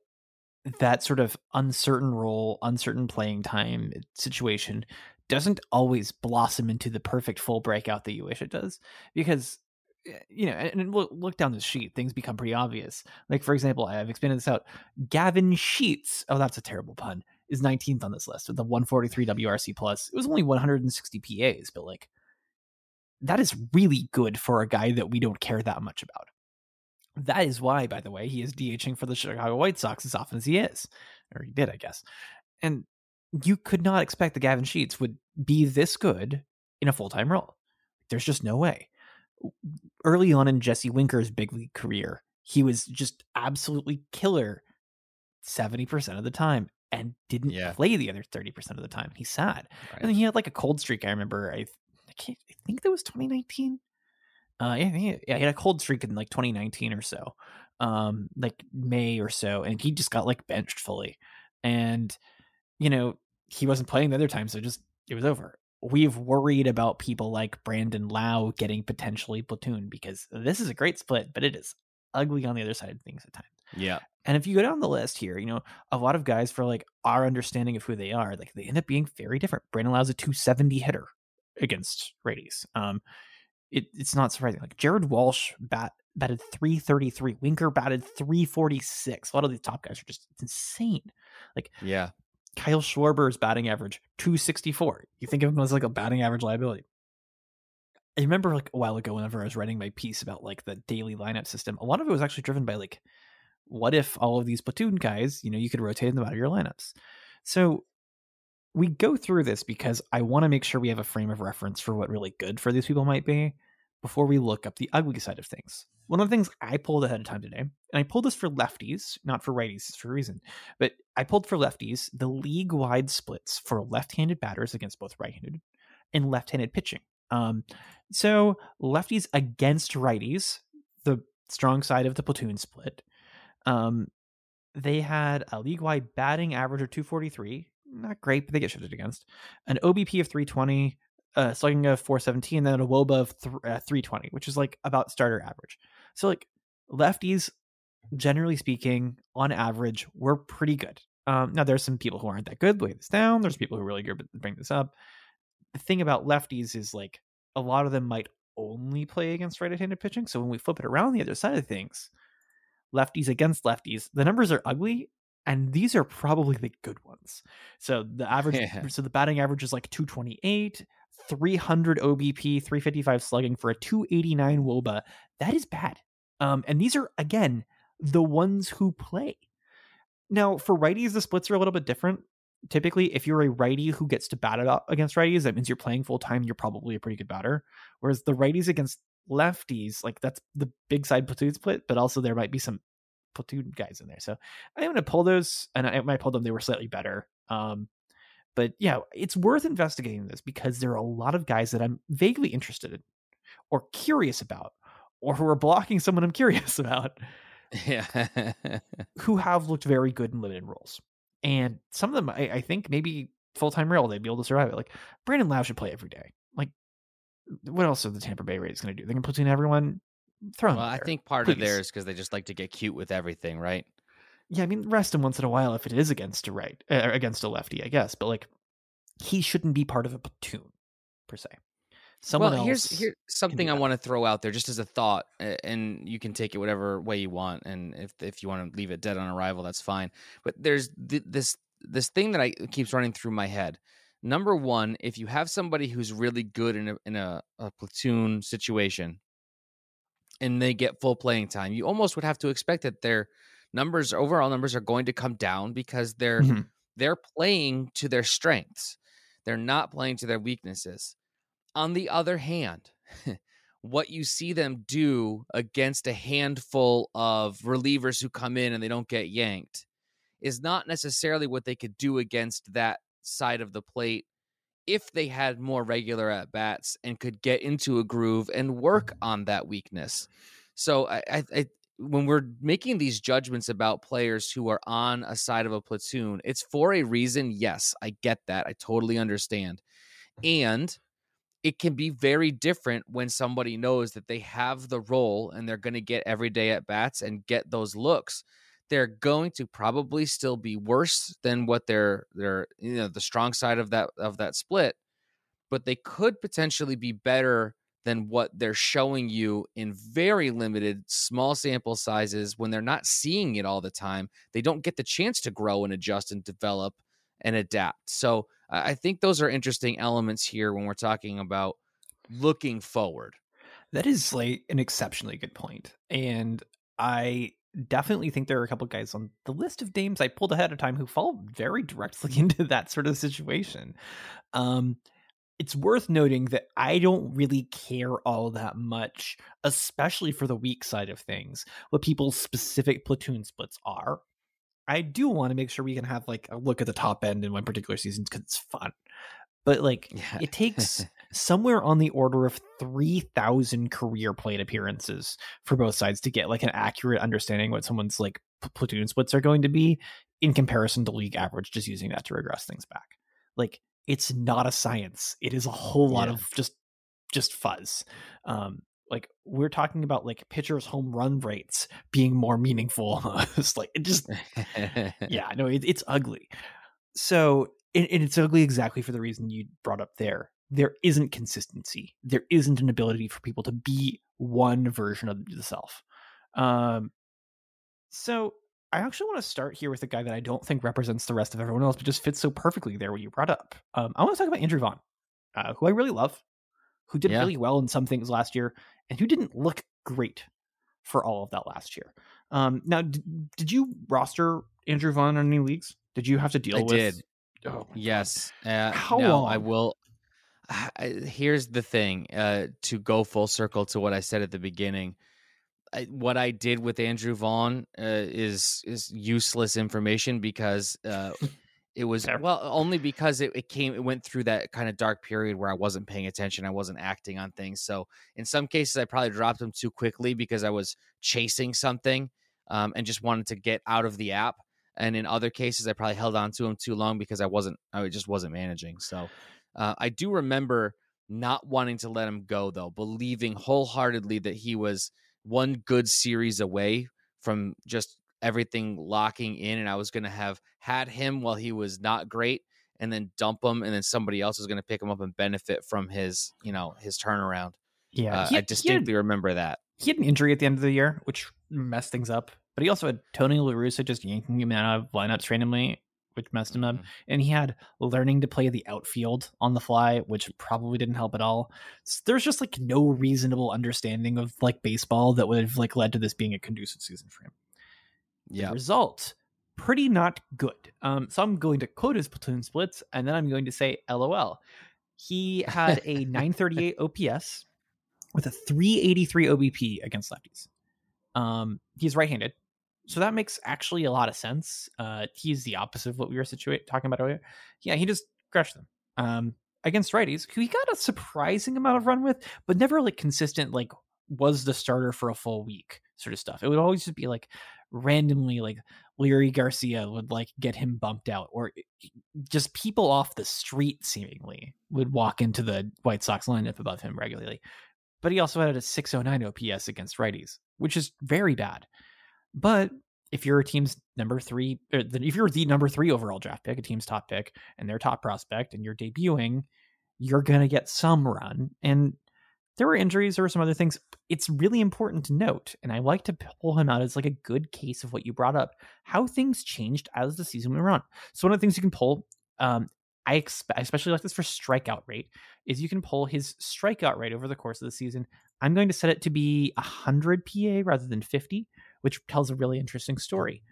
that sort of uncertain role, uncertain playing time situation doesn't always blossom into the perfect full breakout that you wish it does. Because Eh, you know, and look, look down the sheet, things become pretty obvious. Like for example, I've expanded this out. Gavin Sheets, oh, that's a terrible pun, is 19th on this list with the 143 WRC plus. It was only 160 PAs, but like that is really good for a guy that we don't care that much about. That is why, by the way, he is DHing for the Chicago White Sox as often as he is. Or he did, I guess. And you could not expect that Gavin Sheets would be this good in a full time role. There's just no way. Early on in Jesse Winker's big league career, he was just absolutely killer 70% of the time and didn't yeah. play the other 30% of the time. He's sad. Right. And then he had like a cold streak. I remember, I, I, can't, I think that was 2019 uh, yeah, he, yeah, he had a cold streak in like 2019 or so, um, like May or so, and he just got like benched fully, and you know he wasn't playing the other time, so just it was over. We've worried about people like Brandon Lowe getting potentially platoon because this is a great split, but it is ugly on the other side of things at times. Yeah. And if you go down the list here, you know, a lot of guys for like our understanding of who they are, like they end up being very different. Brandon Lowe's a 270 hitter against righties. Um, it, it's not surprising. Like Jared Walsh bat batted 333, Winker batted 346. A lot of these top guys are just insane. Like yeah, Kyle Schwarber's batting average 264. You think of him as like a batting average liability. I remember like a while ago whenever I was writing my piece about like the daily lineup system, a lot of it was actually driven by like what if all of these platoon guys, you know, you could rotate them out of your lineups. So we go through this because I want to make sure we have a frame of reference for what really good for these people might be before we look up the ugly side of things. One of the things I pulled ahead of time today, and I pulled this for lefties, not for righties, for a reason, but I pulled for lefties the league wide splits for left handed batters against both right handed and left handed pitching. Um, so lefties against righties, the strong side of the platoon split, um, they had a league wide batting average of 243, not great, but they get shifted against. An OBP of 320, uh, slugging of 417, then a WOBA of th- uh, 320, which is like about starter average. So like lefties, generally speaking, on average, we're pretty good. Um, now there's some people who aren't that good. Lay this down. There's people who are really good. Bring this up. The thing about lefties is like a lot of them might only play against right-handed pitching. So when we flip it around the other side of things, lefties against lefties, the numbers are ugly and these are probably the good ones. So the average, yeah. so the batting average is like 228, 300 OBP, 355 slugging for a 289 WOBA. That is bad. Um, and these are again the ones who play. Now for righties, the splits are a little bit different. Typically, if you're a righty who gets to bat it up against righties, that means you're playing full time. You're probably a pretty good batter. Whereas the righties against lefties, like that's the big side platoon split, but also there might be some platoon guys in there. So I'm going to pull those, and I, might pull them, they were slightly better. Um, but yeah, it's worth investigating this because there are a lot of guys that I'm vaguely interested in or curious about, or who are blocking someone I'm curious about. Yeah. who have looked very good in limited roles. And some of them, I, I think maybe full time role, they'd be able to survive it. Like Brandon Lowe should play every day. Like, what else are the Tampa Bay Rays going to do? They can platoon everyone throw Well, I think part please. of theirs because they just like to get cute with everything, right? Yeah, I mean, rest him once in a while if it is against a right, uh, against a lefty, I guess. But like, he shouldn't be part of a platoon per se. Someone well, here's here's something I want to throw out there just as a thought, and you can take it whatever way you want. And if if you want to leave it dead on arrival, that's fine. But there's th- this this thing that I keeps running through my head. Number one, if you have somebody who's really good in a in a, a platoon situation, and they get full playing time, you almost would have to expect that their numbers, overall numbers, are going to come down because they're mm-hmm. they're playing to their strengths. They're not playing to their weaknesses. On the other hand, what you see them do against a handful of relievers who come in and they don't get yanked is not necessarily what they could do against that side of the plate if they had more regular at bats and could get into a groove and work on that weakness. So I, I, I, when we're making these judgments about players who are on a side of a platoon, it's for a reason. Yes, I get that. I totally understand. Mm-hmm. And it can be very different when somebody knows that they have the role and they're going to get every day at bats and get those looks they're going to probably still be worse than what they're they're you know the strong side of that of that split but they could potentially be better than what they're showing you in very limited small sample sizes when they're not seeing it all the time they don't get the chance to grow and adjust and develop and adapt so i think those are interesting elements here when we're talking about looking forward that is like an exceptionally good point and i definitely think there are a couple guys on the list of names I pulled ahead of time who fall very directly into that sort of situation. Um, it's worth noting that I don't really care all that much, especially for the weak side of things, what people's specific platoon splits are. I do want to make sure we can have like a look at the top end in one particular season because it's fun. But like yeah. it takes somewhere on the order of 3000 career plate appearances for both sides to get like an accurate understanding what someone's like platoon splits are going to be in comparison to league average just using that to regress things back like it's not a science it is a whole lot yeah. of just just fuzz um like we're talking about like pitchers home run rates being more meaningful it's like it just yeah no it, it's ugly so and, and it's ugly exactly for the reason you brought up there there isn't consistency. There isn't an ability for people to be one version of the self. Um, so I actually want to start here with a guy that I don't think represents the rest of everyone else, but just fits so perfectly there what you brought up. Um, I want to talk about Andrew Vaughn, uh, who I really love, who did yeah. really well in some things last year, and who didn't look great for all of that last year. Um, now, did, did you roster Andrew Vaughn in any leagues? Did you have to deal I with? Did. Oh yes. Uh, How no, long? I will. here's the thing uh, to go full circle to what I said at the beginning. I, what I did with Andrew Vaughn uh, is is useless information because uh, it was well only because it, it came it went through that kind of dark period where I wasn't paying attention, I wasn't acting on things. So in some cases, I probably dropped him too quickly because I was chasing something um, and just wanted to get out of the app. And in other cases, I probably held on to him too long because I wasn't I just wasn't managing. So uh, I do remember not wanting to let him go, though, believing wholeheartedly that he was one good series away from just everything locking in. And I was going to have had him while he was not great and then dump him. And then somebody else was going to pick him up and benefit from his, you know, his turnaround. Yeah. Uh, I distinctly had, remember that. He had an injury at the end of the year, which messed things up. But he also had Tony La Russa just yanking him out of lineups randomly which messed him up. Mm-hmm. And he had learning to play the outfield on the fly, which probably didn't help at all. So there's just like no reasonable understanding of like baseball that would have like led to this being a conducive season for him. Yeah. The result, pretty not good. Um, so I'm going to quote his platoon splits, and then I'm going to say LOL. He had a 938 OPS with a 383 OBP against lefties. Um, he's right-handed, so that makes actually a lot of sense. Uh, he's the opposite of what we were talking about earlier. Yeah, he just crushed them um, against righties, who he got a surprising amount of run with, but never like consistent. Like was the starter for a full week, sort of stuff. It would always just be like randomly, like Leury Garcia would like get him bumped out, or just people off the street seemingly would walk into the White Sox lineup above him regularly. But he also had a 609 OPS against righties, which is very bad. But if you're a team's number three, if you're the number three overall draft pick, a team's top pick, and their top prospect, and you're debuting, you're going to get some run. And there were injuries, there were some other things. It's really important to note, and I like to pull him out as like a good case of what you brought up, how things changed as the season went on. So one of the things you can pull, um, I I especially like this for strikeout rate, is you can pull his strikeout rate over the course of the season. I'm going to set it to be 100 PA rather than 50 which tells a really interesting story.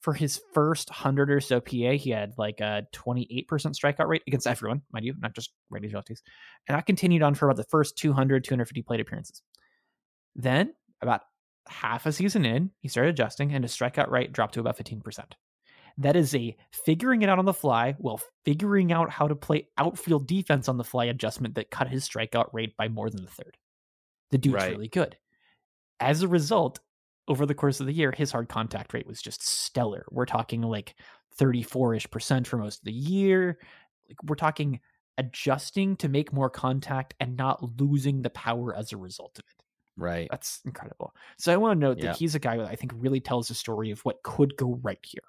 For his first 100 or so PA, he had like a 28% strikeout rate against everyone, mind you, not just righties lefties. And that continued on for about the first 200, 250 plate appearances. Then, about half a season in, he started adjusting and his strikeout rate dropped to about 15%. That is a figuring it out on the fly while figuring out how to play outfield defense on the fly adjustment that cut his strikeout rate by more than a third. The dude's Right. really good. As a result, over the course of the year, his hard contact rate was just stellar. We're talking like 34 ish percent for most of the year. Like we're talking adjusting to make more contact and not losing the power as a result of it. Right. That's incredible. So I want to note Yeah. that he's a guy that I think really tells the story of what could go right here.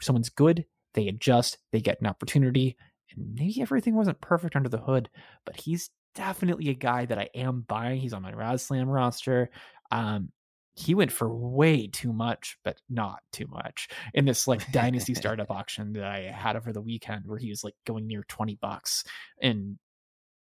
Someone's good, they adjust, they get an opportunity, and maybe everything wasn't perfect under the hood, but he's definitely a guy that I am buying. He's on my RazzSlam roster. Um, he went for way too much, but not too much in this like dynasty startup auction that I had over the weekend where he was like going near 20 bucks. And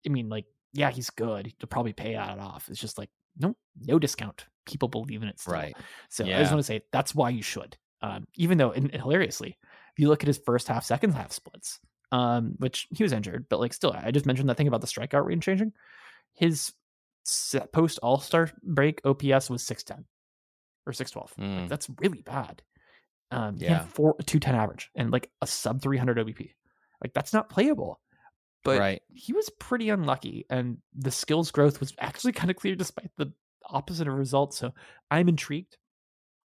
I mean, like, yeah, he's good. He'll probably pay out it off. It's just like, no, no discount. People believe in it still. Right. So I just want to say that's why you should. Um, even though, and, and hilariously, if you look at his first half, second half splits, um, which he was injured, but like still, I just mentioned that thing about the strikeout rate changing. His post All Star break OPS was six ten or six twelve. Mm. That's really bad. Um, Yeah. four two ten average and like a sub three hundred OBP. Like that's not playable. But right. he was pretty unlucky, and the skills growth was actually kind of clear despite the opposite of results. So I'm intrigued,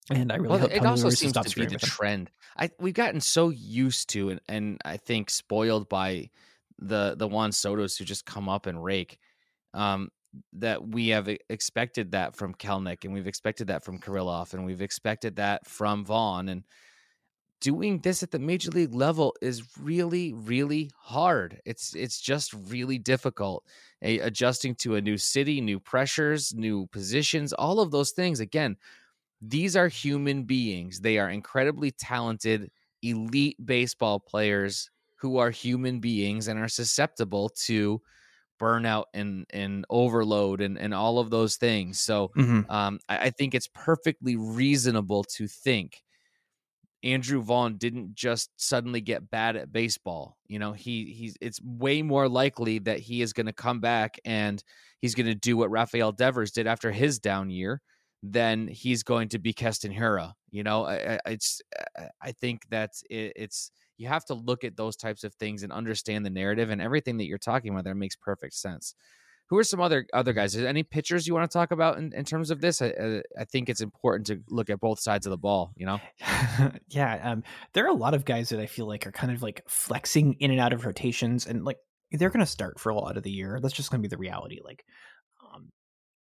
and I really Well, hope it also seems to be the trend. I we've gotten so used to and and I think spoiled by the the Juan Sotos who just come up and rake. Um, that we have expected that from Kelenic and we've expected that from Kirilloff and we've expected that from Vaughn and doing this at the major league level is really really hard. It's it's just really difficult A- adjusting to a new city new pressures new positions all of those things. Again these are human beings. They are incredibly talented elite baseball players who are human beings and are susceptible to burnout and and overload and and all of those things so Mhm. um, I, I think it's perfectly reasonable to think Andrew Vaughn didn't just suddenly get bad at baseball. You know, he he's it's way more likely that he is going to come back and he's going to do what Rafael Devers did after his down year than he's going to be Keston Hiura. You know, I, I, it's I- I think that it, it's you have to look at those types of things and understand the narrative and everything that you're talking about there makes perfect sense. Who are some other other guys? Is there any pitchers you want to talk about in, in terms of this? I, I, I think it's important to look at both sides of the ball. You know, yeah, um, there are a lot of guys that I feel like are kind of like flexing in and out of rotations, and like they're going to start for a lot of the year. That's just going to be the reality. Like, um,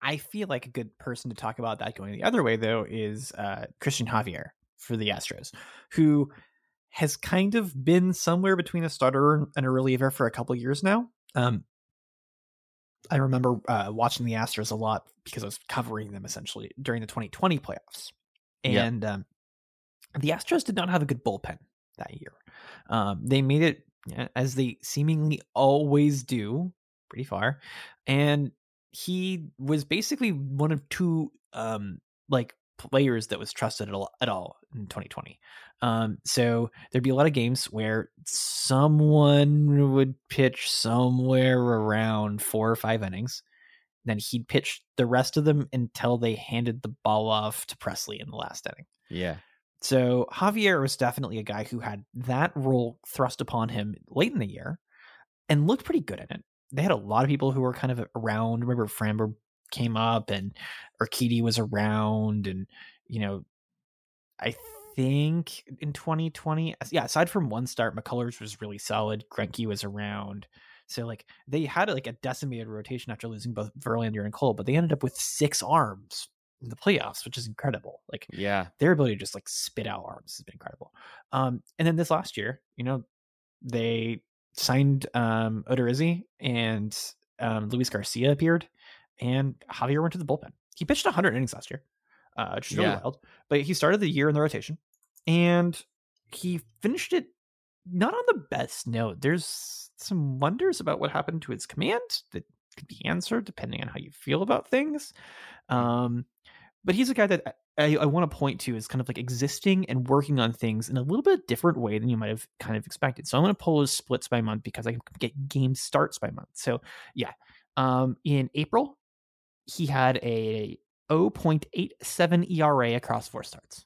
I feel like a good person to talk about that going the other way though is uh, Cristian Javier for the Astros, who has kind of been somewhere between a starter and a reliever for a couple years now. Um, I remember uh, watching the Astros a lot because I was covering them essentially during the 2020 playoffs, Yeah. and um, the Astros did not have a good bullpen that year. Um, they made it as they seemingly always do, pretty far, and he was basically one of two um, like players that was trusted at all, at all in 2020. Um, so there'd be a lot of games where someone would pitch somewhere around four or five innings. Then he'd pitch the rest of them until they handed the ball off to Pressly in the last inning. yeah, So Javier was definitely a guy who had that role thrust upon him late in the year and looked pretty good in it. They had a lot of people who were kind of around. Remember Framber came up and Urquidy was around and you know I think in 2020 yeah aside from one start McCullers was really solid Greinke was around so like they had like a decimated rotation after losing both Verlander and Cole but they ended up with six arms in the playoffs which is incredible like yeah, their ability to just like spit out arms has been incredible. Um, and then this last year, you know, they signed um Odorizzi and um Luis Garcia appeared, and Javier went to the bullpen. He pitched 100 innings last year, uh, which is really Yeah. wild. But he started the year in the rotation, and he finished it not on the best note. There's some wonders about what happened to his command that could be answered depending on how you feel about things. Um, but he's a guy that I, I want to point to as kind of like existing and working on things in a little bit different way than you might have kind of expected. So I'm going to pull his splits by month because I can get game starts by month. So yeah, um, in April, he had a 0.87 ERA across four starts.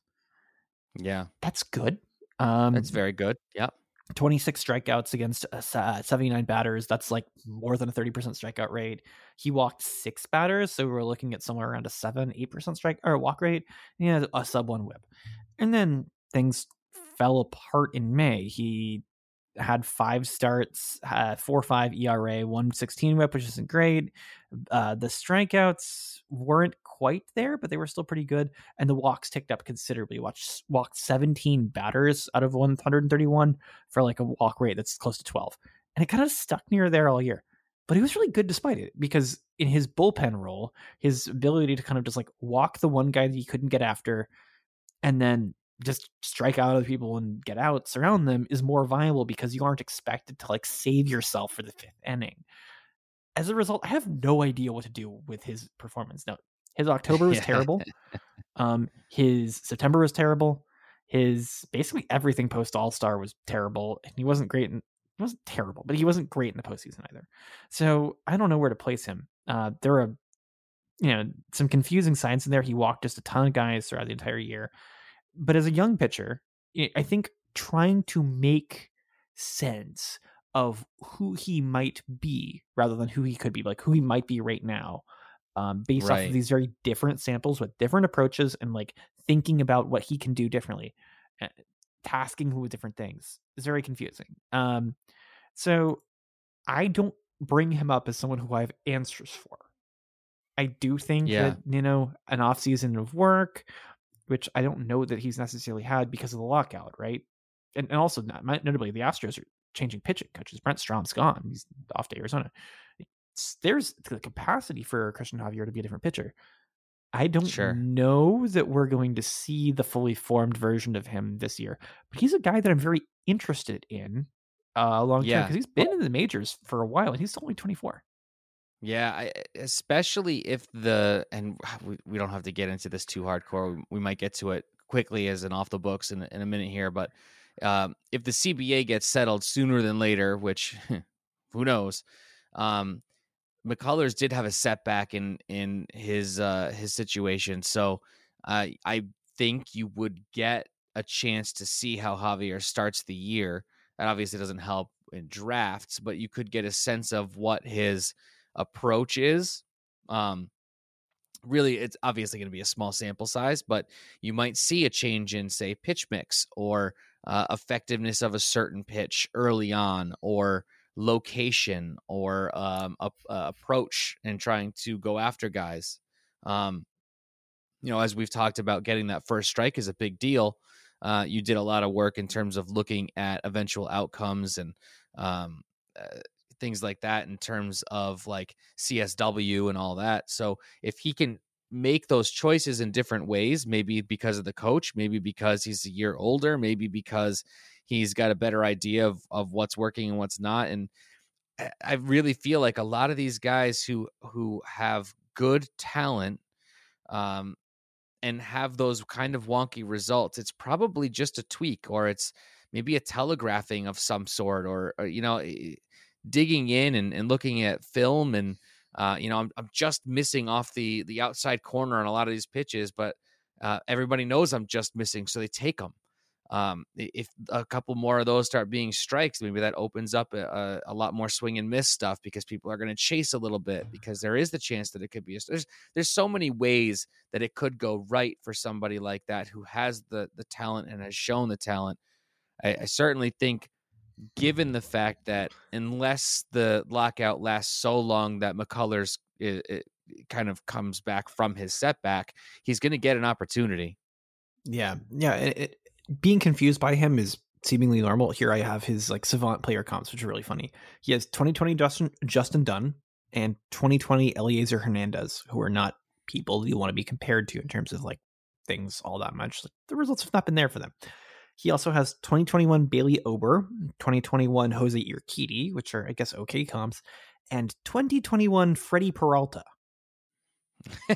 yeah, That's good. Um, That's very good. Yep. 26 strikeouts against uh, 79 batters. That's like more than a 30% strikeout rate. He walked six batters, so we are looking at somewhere around a seven, eight percent strike or walk rate. he had a sub one whip, and then things fell apart in May. He had five starts, uh, four five ERA, one sixteen whip, which isn't great. Uh, the strikeouts weren't quite there, but they were still pretty good. And the walks ticked up considerably. Watched walked 17 batters out of 131 for like a walk rate that's close to 12. And it kind of stuck near there all year. But he was really good despite it because in his bullpen role, his ability to kind of just like walk the one guy that he couldn't get after and then just strike out other people and get out, surround them is more viable because you aren't expected to like save yourself for the fifth inning. As a result, I have no idea what to do with his performance. Now, his October was terrible. Um, his September was terrible. His basically everything post All Star was terrible, and he wasn't great. In, he wasn't terrible, but he wasn't great in the postseason either. So I don't know where to place him. Uh, there are, you know, some confusing signs in there. He walked just a ton of guys throughout the entire year, but as a young pitcher, I think trying to make sense of who he might be rather than who he could be, like who he might be right now, um, based right. off of these very different samples with different approaches and like thinking about what he can do differently, uh, tasking who with different things is very confusing. Um, so I don't bring him up as someone who I have answers for. I do think yeah. that you know an off season of work, which I don't know that he's necessarily had because of the lockout, right? And, and also, notably, the Astros are changing pitching coaches. Brent Strom's gone; he's off to Arizona there's the capacity for Cristian Javier to be a different pitcher. I don't sure. know that we're going to see the fully formed version of him this year, but he's a guy that I'm very interested in uh, long term because he's been in the majors for a while and he's only 24. Yeah, I, especially if the and we, we don't have to get into this too hardcore. We, we might get to it quickly as an off the books in, in a minute here, but um, if the CBA gets settled sooner than later, which who knows, um, McCullers did have a setback in in his uh his situation, so uh, I think you would get a chance to see how Javier starts the year. That obviously doesn't help in drafts, but you could get a sense of what his approach is. Um, really, it's obviously going to be a small sample size, but you might see a change in, say, pitch mix or uh, effectiveness of a certain pitch early on, or location or um, a, a approach and trying to go after guys. Um, you know, as we've talked about, getting that first strike is a big deal. Uh, you did a lot of work in terms of looking at eventual outcomes and um, uh, things like that in terms of like CSW and all that. So if he can make those choices in different ways, maybe because of the coach, maybe because he's a year older, maybe because he's got a better idea of of what's working and what's not and I really feel like a lot of these guys who who have good talent um and have those kind of wonky results it's probably just a tweak or it's maybe a telegraphing of some sort or, or you know digging in and, and looking at film and uh, you know I'm, I'm just missing off the the outside corner on a lot of these pitches but uh, everybody knows i'm just missing so they take them um, if a couple more of those start being strikes, maybe that opens up a, a lot more swing and miss stuff because people are going to chase a little bit mm-hmm. because there is the chance that it could be. A, there's there's so many ways that it could go right for somebody like that who has the the talent and has shown the talent. I, I certainly think, given the fact that unless the lockout lasts so long that McCullers it, it kind of comes back from his setback, he's going to get an opportunity. Yeah, yeah. It, being confused by him is seemingly normal. Here I have his like savant player comps, which are really funny. He has 2020 Justin Justin Dunn and 2020 Elieser Hernandez, who are not people you want to be compared to in terms of like things all that much. Like, the results have not been there for them. He also has 2021 Bailey Ober, 2021 Jose Urquidy, which are I guess okay comps, and 2021 Freddie Peralta.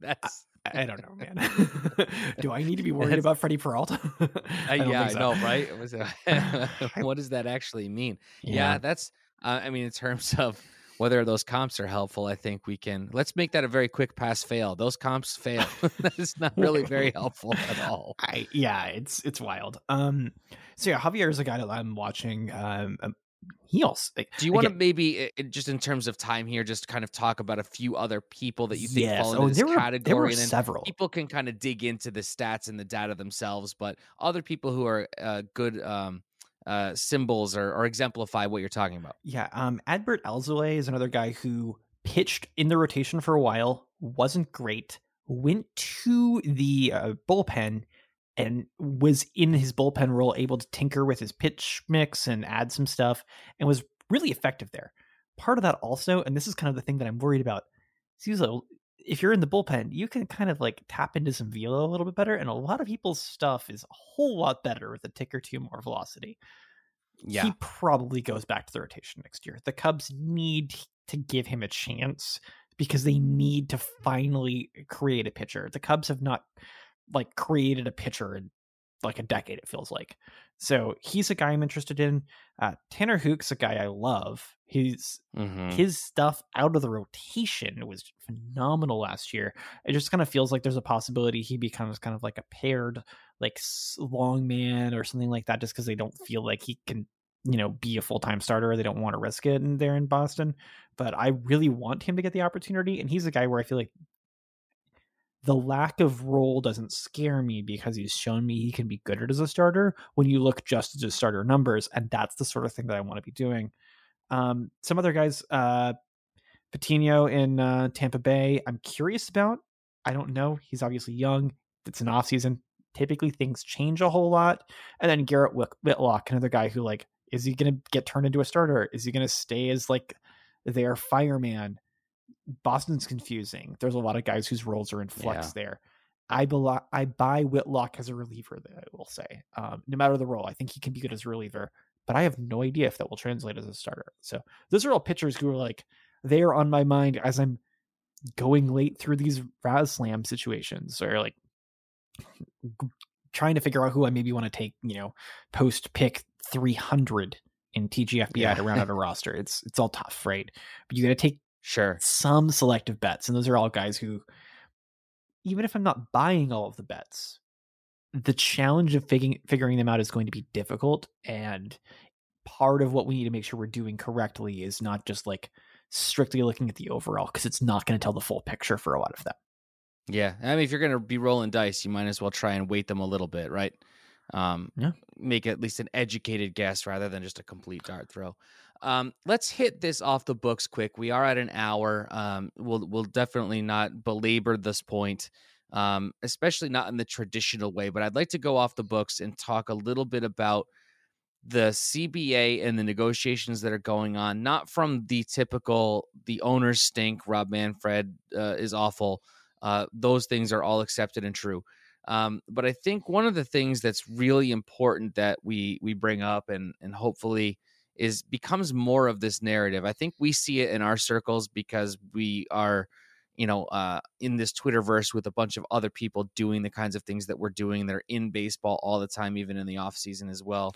That's I don't know, man. Do I need to be worried about Freddie Peralta? I yeah, I know, right? what does that actually mean? Yeah, yeah that's. Uh, I mean, in terms of whether those comps are helpful, I think we can let's make that a very quick pass fail. Those comps fail. that is not really very helpful at all. I yeah, it's it's wild. Um, so yeah, Javier is a guy that I'm watching. Um, he also. Like, Do you want to maybe just in terms of time here, just kind of talk about a few other people that you think yes. fall into oh, this were, category? There were and then several. people can kind of dig into the stats and the data themselves, but other people who are uh, good. Um, uh, symbols or, or exemplify what you're talking about. Yeah, um, Adbert Alzolay is another guy who pitched in the rotation for a while, wasn't great, went to the uh, bullpen and was in his bullpen role able to tinker with his pitch mix and add some stuff and was really effective there. Part of that also, and this is kind of the thing that I'm worried about, Suzo, if you're in the bullpen, you can kind of like tap into some velo a little bit better, and a lot of people's stuff is a whole lot better with a tick or two more velocity. Yeah. He probably goes back to the rotation next year. The Cubs need to give him a chance because they need to finally create a pitcher. The Cubs have not like created a pitcher in like a decade, it feels like. So he's a guy I'm interested in. Uh, Tanner Houck's a guy I love. He's Mhm. his stuff out of the rotation was phenomenal last year. It just kind of feels like there's a possibility he becomes kind of like a paired like long man or something like that, just because they don't feel like he can, you know, be a full time starter. They don't want to risk it in there in Boston. But I really want him to get the opportunity, and he's a guy where I feel like the lack of role doesn't scare me because he's shown me he can be good at as a starter when you look just at his starter numbers, and that's the sort of thing that I want to be doing. Um, some other guys, uh, Patino in uh, Tampa Bay, I'm curious about. I don't know. He's obviously young. It's an off season. Typically, things change a whole lot. And then Garrett Whit- Whitlock, another guy who like, is he going to get turned into a starter? Is he going to stay as like their fireman? Boston's confusing. There's a lot of guys whose roles are in flux Yeah. there. I belo- I buy Whitlock as a reliever. I will say, um, no matter the role, I think he can be good as a reliever. But I have no idea if that will translate as a starter. So those are all pitchers who are like they are on my mind as I'm going late through these RazzSlam situations, or like trying to figure out who I maybe want to take. You know, post pick 300 in TGFBI Yeah. to round out a roster. It's it's all tough, right? But you got to take Sure. some selective bets, and those are all guys who, even if I'm not buying all of the bets, the challenge of figuring figuring them out is going to be difficult. And part of what we need to make sure we're doing correctly is not just like strictly looking at the overall, because it's not going to tell the full picture for a lot of them. Yeah. I mean, if you're going to be rolling dice, you might as well try and weight them a little bit, right? Um, Yeah. Make at least an educated guess rather than just a complete dart throw. Um, let's hit this off the books quick. We are at an hour. Um, we'll we'll definitely not belabor this point, um, especially not in the traditional way. But I'd like to go off the books and talk a little bit about the CBA and the negotiations that are going on, not from the typical the owners stink, Rob Manfred uh, is awful. Uh, those things are all accepted and true. Um, but I think one of the things that's really important that we we bring up and and hopefully is becomes more of this narrative. I think we see it in our circles because we are, you know, uh, in this Twitterverse with a bunch of other people doing the kinds of things that we're doing. that are in baseball all the time, even in the off season as well.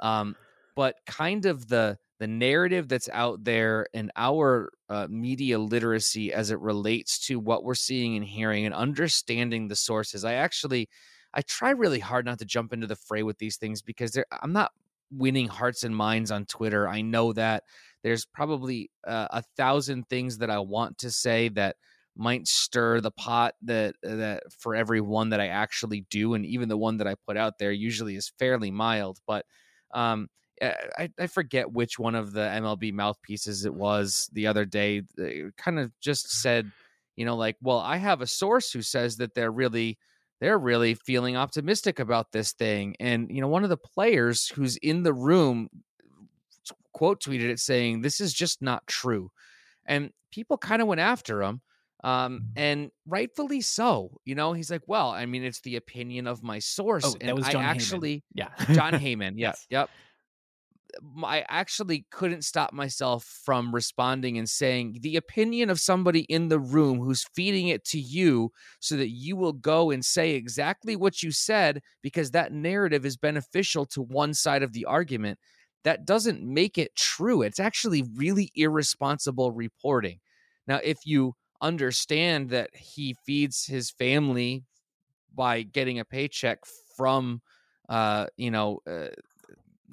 Um, but kind of the the narrative that's out there and our uh, media literacy as it relates to what we're seeing and hearing and understanding the sources. I actually I try really hard not to jump into the fray with these things because I'm not winning hearts and minds on Twitter. I know that there's probably uh, a thousand things that I want to say that might stir the pot that that for every one that I actually do and even the one that I put out there usually is fairly mild but um I, I forget which one of the MLB mouthpieces it was the other day kind of just said you know like well I have a source who says that they're really they're really feeling optimistic about this thing and you know one of the players who's in the room quote tweeted it saying this is just not true and people kind of went after him um and rightfully so you know he's like well i mean it's the opinion of my source Oh, and that was i Jon Heyman. actually Yeah, jon heyman yeah Yes. yep I actually couldn't stop myself from responding and saying the opinion of somebody in the room who's feeding it to you so that you will go and say exactly what you said because that narrative is beneficial to one side of the argument. that doesn't make it true. It's actually really irresponsible reporting. Now, if you understand that he feeds his family by getting a paycheck from, uh, you know, uh,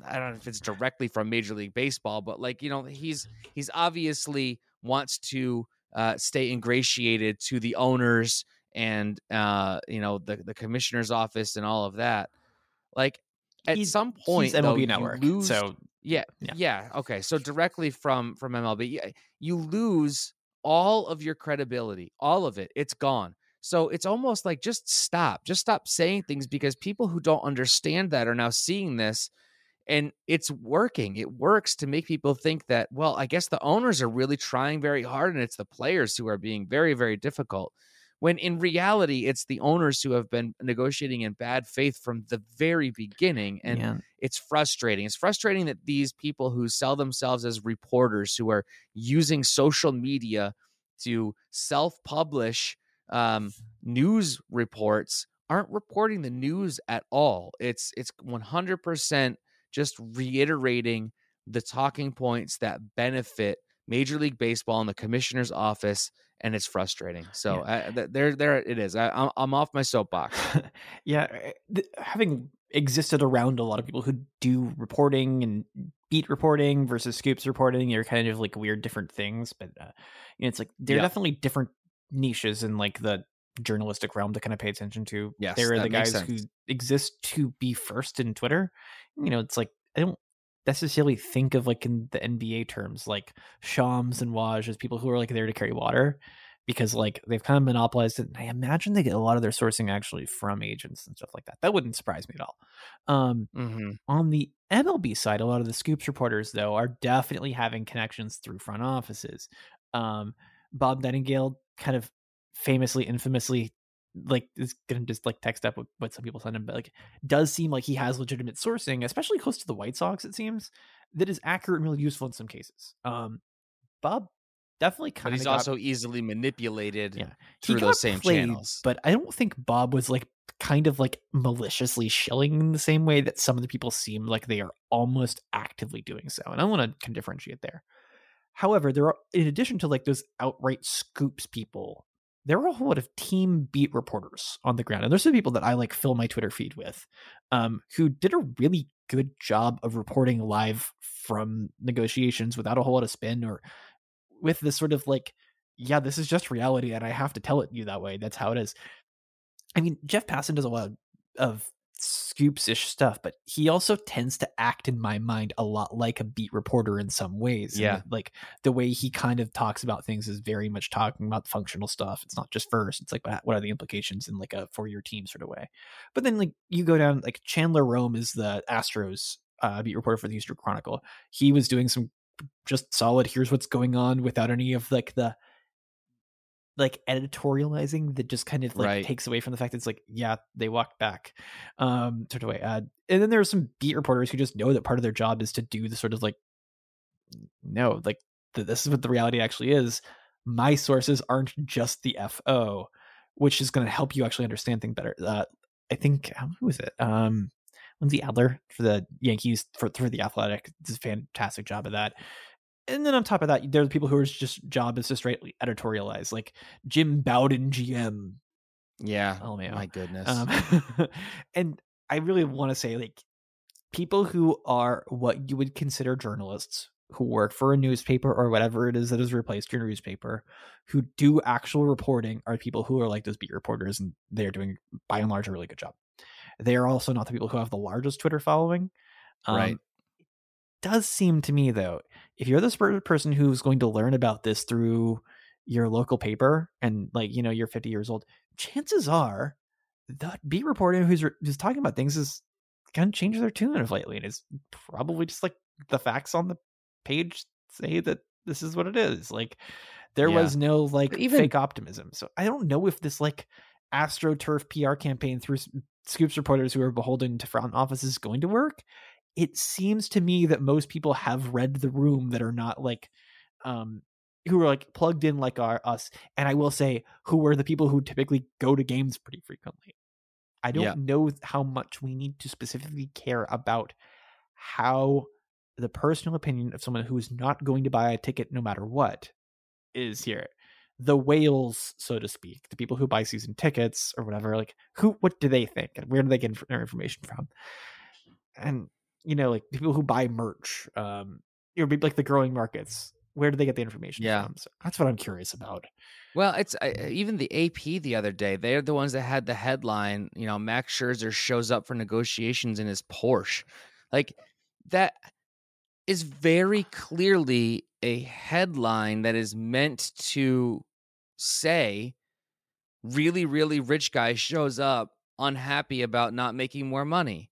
I don't know if it's directly from Major League Baseball, but like you know, he's he's obviously wants to uh, stay ingratiated to the owners and uh, you know the the commissioner's office and all of that. Like at He's- some point, He's though, MLB you Network, lose- so yeah, Yeah. yeah, Okay, so directly from from MLB, you lose all of your credibility, all of it. It's gone. So it's almost like just stop, just stop saying things because people who don't understand that are now seeing this and it's working. It works to make people think that, well, I guess the owners are really trying very hard and it's the players who are being very, very difficult. When in reality, it's the owners who have been negotiating in bad faith from the very beginning. And yeah. it's frustrating. It's frustrating that these people who sell themselves as reporters, who are using social media to self-publish um, news reports, aren't reporting the news at all. It's it's one hundred percent just reiterating the talking points that benefit Major League Baseball and the commissioner's office, and it's frustrating. So uh, th- there, there it is. I, I'm, I'm off my soapbox. yeah, eh, having existed around a lot of people who do reporting and beat reporting versus scoops reporting are kind of like weird different things, but uh, you know, it's like they're Yeah. definitely different niches in like the journalistic realm to kind of pay attention to. Yes, there are that the guys who exist to be first in Twitter. You know, it's like I don't necessarily think of like in the NBA terms like Shams and Woj as people who are like there to carry water because like they've kind of monopolized it. And I imagine they get a lot of their sourcing actually from agents and stuff like that. That wouldn't surprise me at all. Um, hmm on the MLB side, a lot of the scoops reporters though are definitely having connections through front offices. Um, Bob Nightingale kind of famously, infamously, like is gonna just like text up what, what some people send him, but like does seem like he has legitimate sourcing, especially close to the White Sox. It seems that is accurate and really useful in some cases. Um, Bob definitely kind of he's also easily manipulated Yeah. through those got same played, channels. But I don't think Bob was like kind of like maliciously shilling in the same way that some of the people seem like they are almost actively doing so. And I want to can differentiate there. However, there are in addition to like those outright scoops people, there were a whole lot of team beat reporters on the ground. And there's some people that I like fill my Twitter feed with, um, who did a really good job of reporting live from negotiations without a whole lot of spin or with this sort of like yeah, this is just reality, and I have to tell it you that way. That's how it is. I mean, Jeff Passan does a lot of scoops ish stuff, but he also tends to act in my mind a lot like a beat reporter in some ways. Yeah. the- like the way he kind of talks about things is very much talking about functional stuff. It's not just first. It's like what are the implications in like a for your team sort of way. But then like you go down like Chandler Rome is the Astros uh, beat reporter for the Houston Chronicle. He was doing some just solid. Here's what's going on without any of like the like editorializing that just kind of like Right. takes away from the fact that it's like yeah they walked back um sort of way uh, and then there are some beat reporters who just know that part of their job is to do the sort of like no like th- this is what the reality actually is. My sources aren't just the fo which is going to help you actually understand things better. Uh i think um, who was it? Um lindsey adler for the yankees for, for the athletic does a fantastic job of that and then on top of that, there are the people are just job is to straight editorialize, like Jim Bowden, GM. yeah. Oh man, My goodness. um, and I really want to say, like, people who are what you would consider journalists, who work for a newspaper or whatever it is that has replaced your newspaper, who do actual reporting, are people who are like those beat reporters, and they're doing by and large a really good job. They are also not the people who have the largest Twitter following. Right. Does seem to me though, if you're this per- person who's going to learn about this through your local paper and like you know you're 50 years old, chances are that beat reporter who's who's talking about things is kind of changed their tune of lately, and it's probably just like the facts on the page say that this is what it is. Like there Yeah. was no like But even- fake optimism. So I don't know if this like astroturf PR campaign through scoops reporters who are beholden to front offices is going to work. It seems to me that most people have read the room that are not like um who are like plugged in like our us and i will say who are the people who typically go to games pretty frequently i don't Yeah. know how much we need to specifically care about how the personal opinion of someone who is not going to buy a ticket no matter what is here. The whales, so to speak, the people who buy season tickets or whatever, like who, what do they think, and where do they get their information from? And you know, like people who buy merch, um, you know, like the growing markets, where do they get the information Yeah. from? So that's what I'm curious about. Well, it's uh, even the AP the other day. They're the ones that had the headline. You know, Max Scherzer shows up for negotiations in his Porsche. Like that is very clearly a headline that is meant to say, really, really rich guy shows up unhappy about not making more money,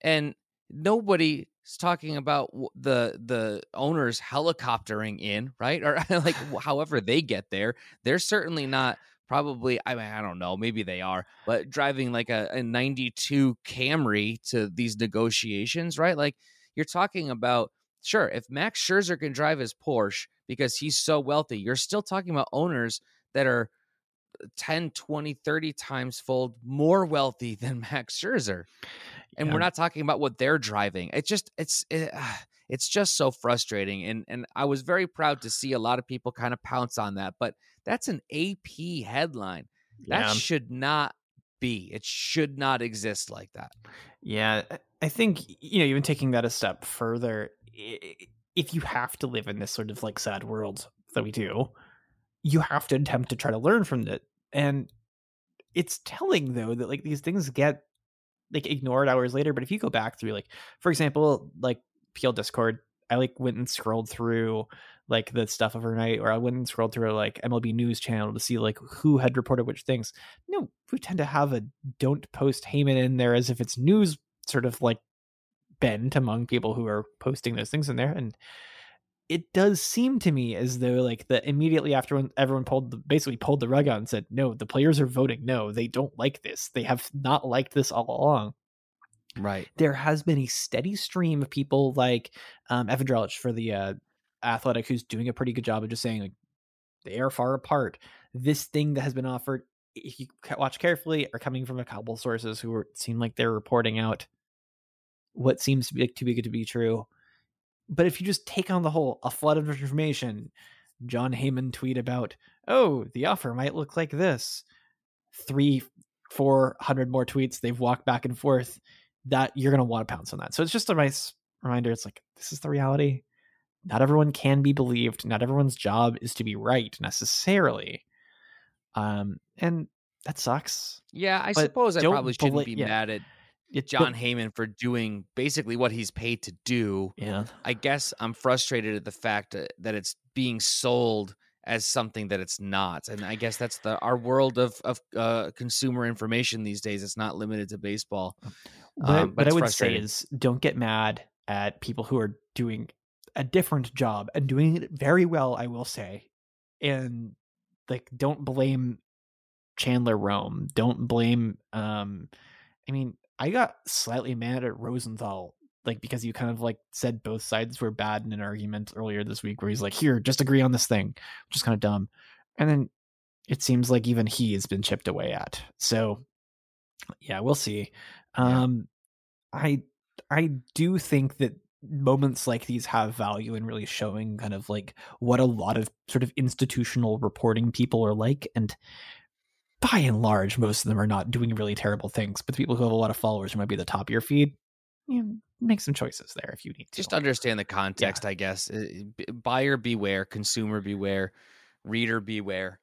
and nobody is talking about the the owners helicoptering in, right? Or like however they get there they're certainly not probably i mean i don't know maybe they are but driving like a, a 92 camry to these negotiations right like you're talking about sure if max scherzer can drive his porsche because he's so wealthy you're still talking about owners that are 10 20 30 times fold more wealthy than max scherzer. And Yeah. we're not talking about what they're driving. It just it's it, it's just so frustrating. And and i was very proud to see a lot of people kind of pounce on that but that's an ap headline. That Yeah. should not be. It should not exist like that. Yeah, I- think you know, even taking that a step further, if you have to live in this sort of like sad world that we do, you have to attempt to try to learn from it. And it's telling though that like these things get like ignored hours later. But if you go back through, like for example, like PL Discord, I like went and scrolled through like the stuff overnight, or I went and scrolled through like MLB News channel to see like who had reported which things. No, we tend to have a don't post Heyman in there as if it's news sort of like bent among people who are posting those things in there and it does seem to me as though like the immediately after when everyone pulled the, basically pulled the rug out and said no the players are voting no they don't like this they have not liked this all along right there has been a steady stream of people like um, Evan Drellich for the uh, Athletic, who's doing a pretty good job of just saying like they are far apart. This thing that has been offered, if you watch carefully, are coming from a couple sources who are, seem like they're reporting out what seems to be too big to be true. But if you just take on the whole, a flood of information, Jon Heyman tweet about, oh, the offer might look like this. Three, four hundred more tweets. They've walked back and forth that you're going to want to pounce on that. So it's just a nice reminder. It's like, this is the reality. Not everyone can be believed. Not everyone's job is to be right necessarily. Um, and that sucks. yeah i But suppose i probably shouldn't bela- be yeah. mad at It, jon but- heyman for doing basically what he's paid to do yeah. I guess I'm frustrated at the fact that, that it's being sold as something that it's not, and I guess that's the our world of of uh, consumer information these days. It's not limited to baseball. What, Um, but what I would say is don't get mad at people who are doing a different job and doing it very well, I will say. And like don't blame Chandler Rome. Don't blame um I mean, I got slightly mad at Rosenthal like because you kind of like said both sides were bad in an argument earlier this week where he's like, "Here, just agree on this thing," which is kind of dumb. And then it seems like even he has been chipped away at. So yeah, we'll see. Um I I do think that moments like these have value in really showing kind of like what a lot of sort of institutional reporting people are like and by and large most of them are not doing really terrible things but the people who have a lot of followers who might be the top of your feed you know, make some choices there if you need to Just understand the context, I guess. Uh, Buyer beware, consumer beware, reader beware.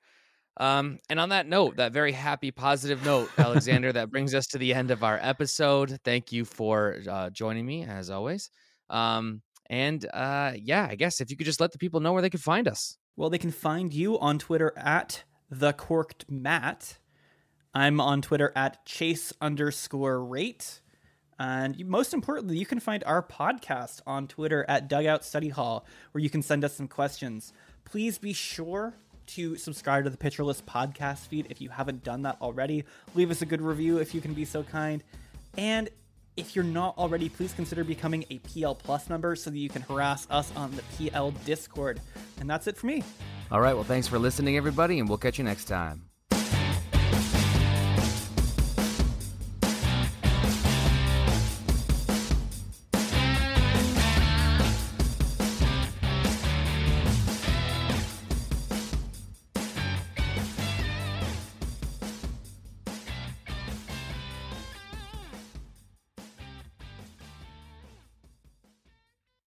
Um, and on that note, that very happy, positive note, Alexander, that brings us to the end of our episode. Thank you for uh, joining me as always. Um, and uh, yeah, I guess if you could just let the people know where they could find us. Well, they can find you on Twitter at the corked Matt. I'm on Twitter at chase underscore rate. And most importantly, you can find our podcast on Twitter at Dugout Study Hall, where you can send us some questions. Please be sure to subscribe to the List podcast feed if you haven't done that already. Leave us a good review if you can be so kind. And if you're not already, please consider becoming a PL Plus member so that you can harass us on the PL Discord. And that's it for me. All right. Well, thanks for listening, everybody, and we'll catch you next time.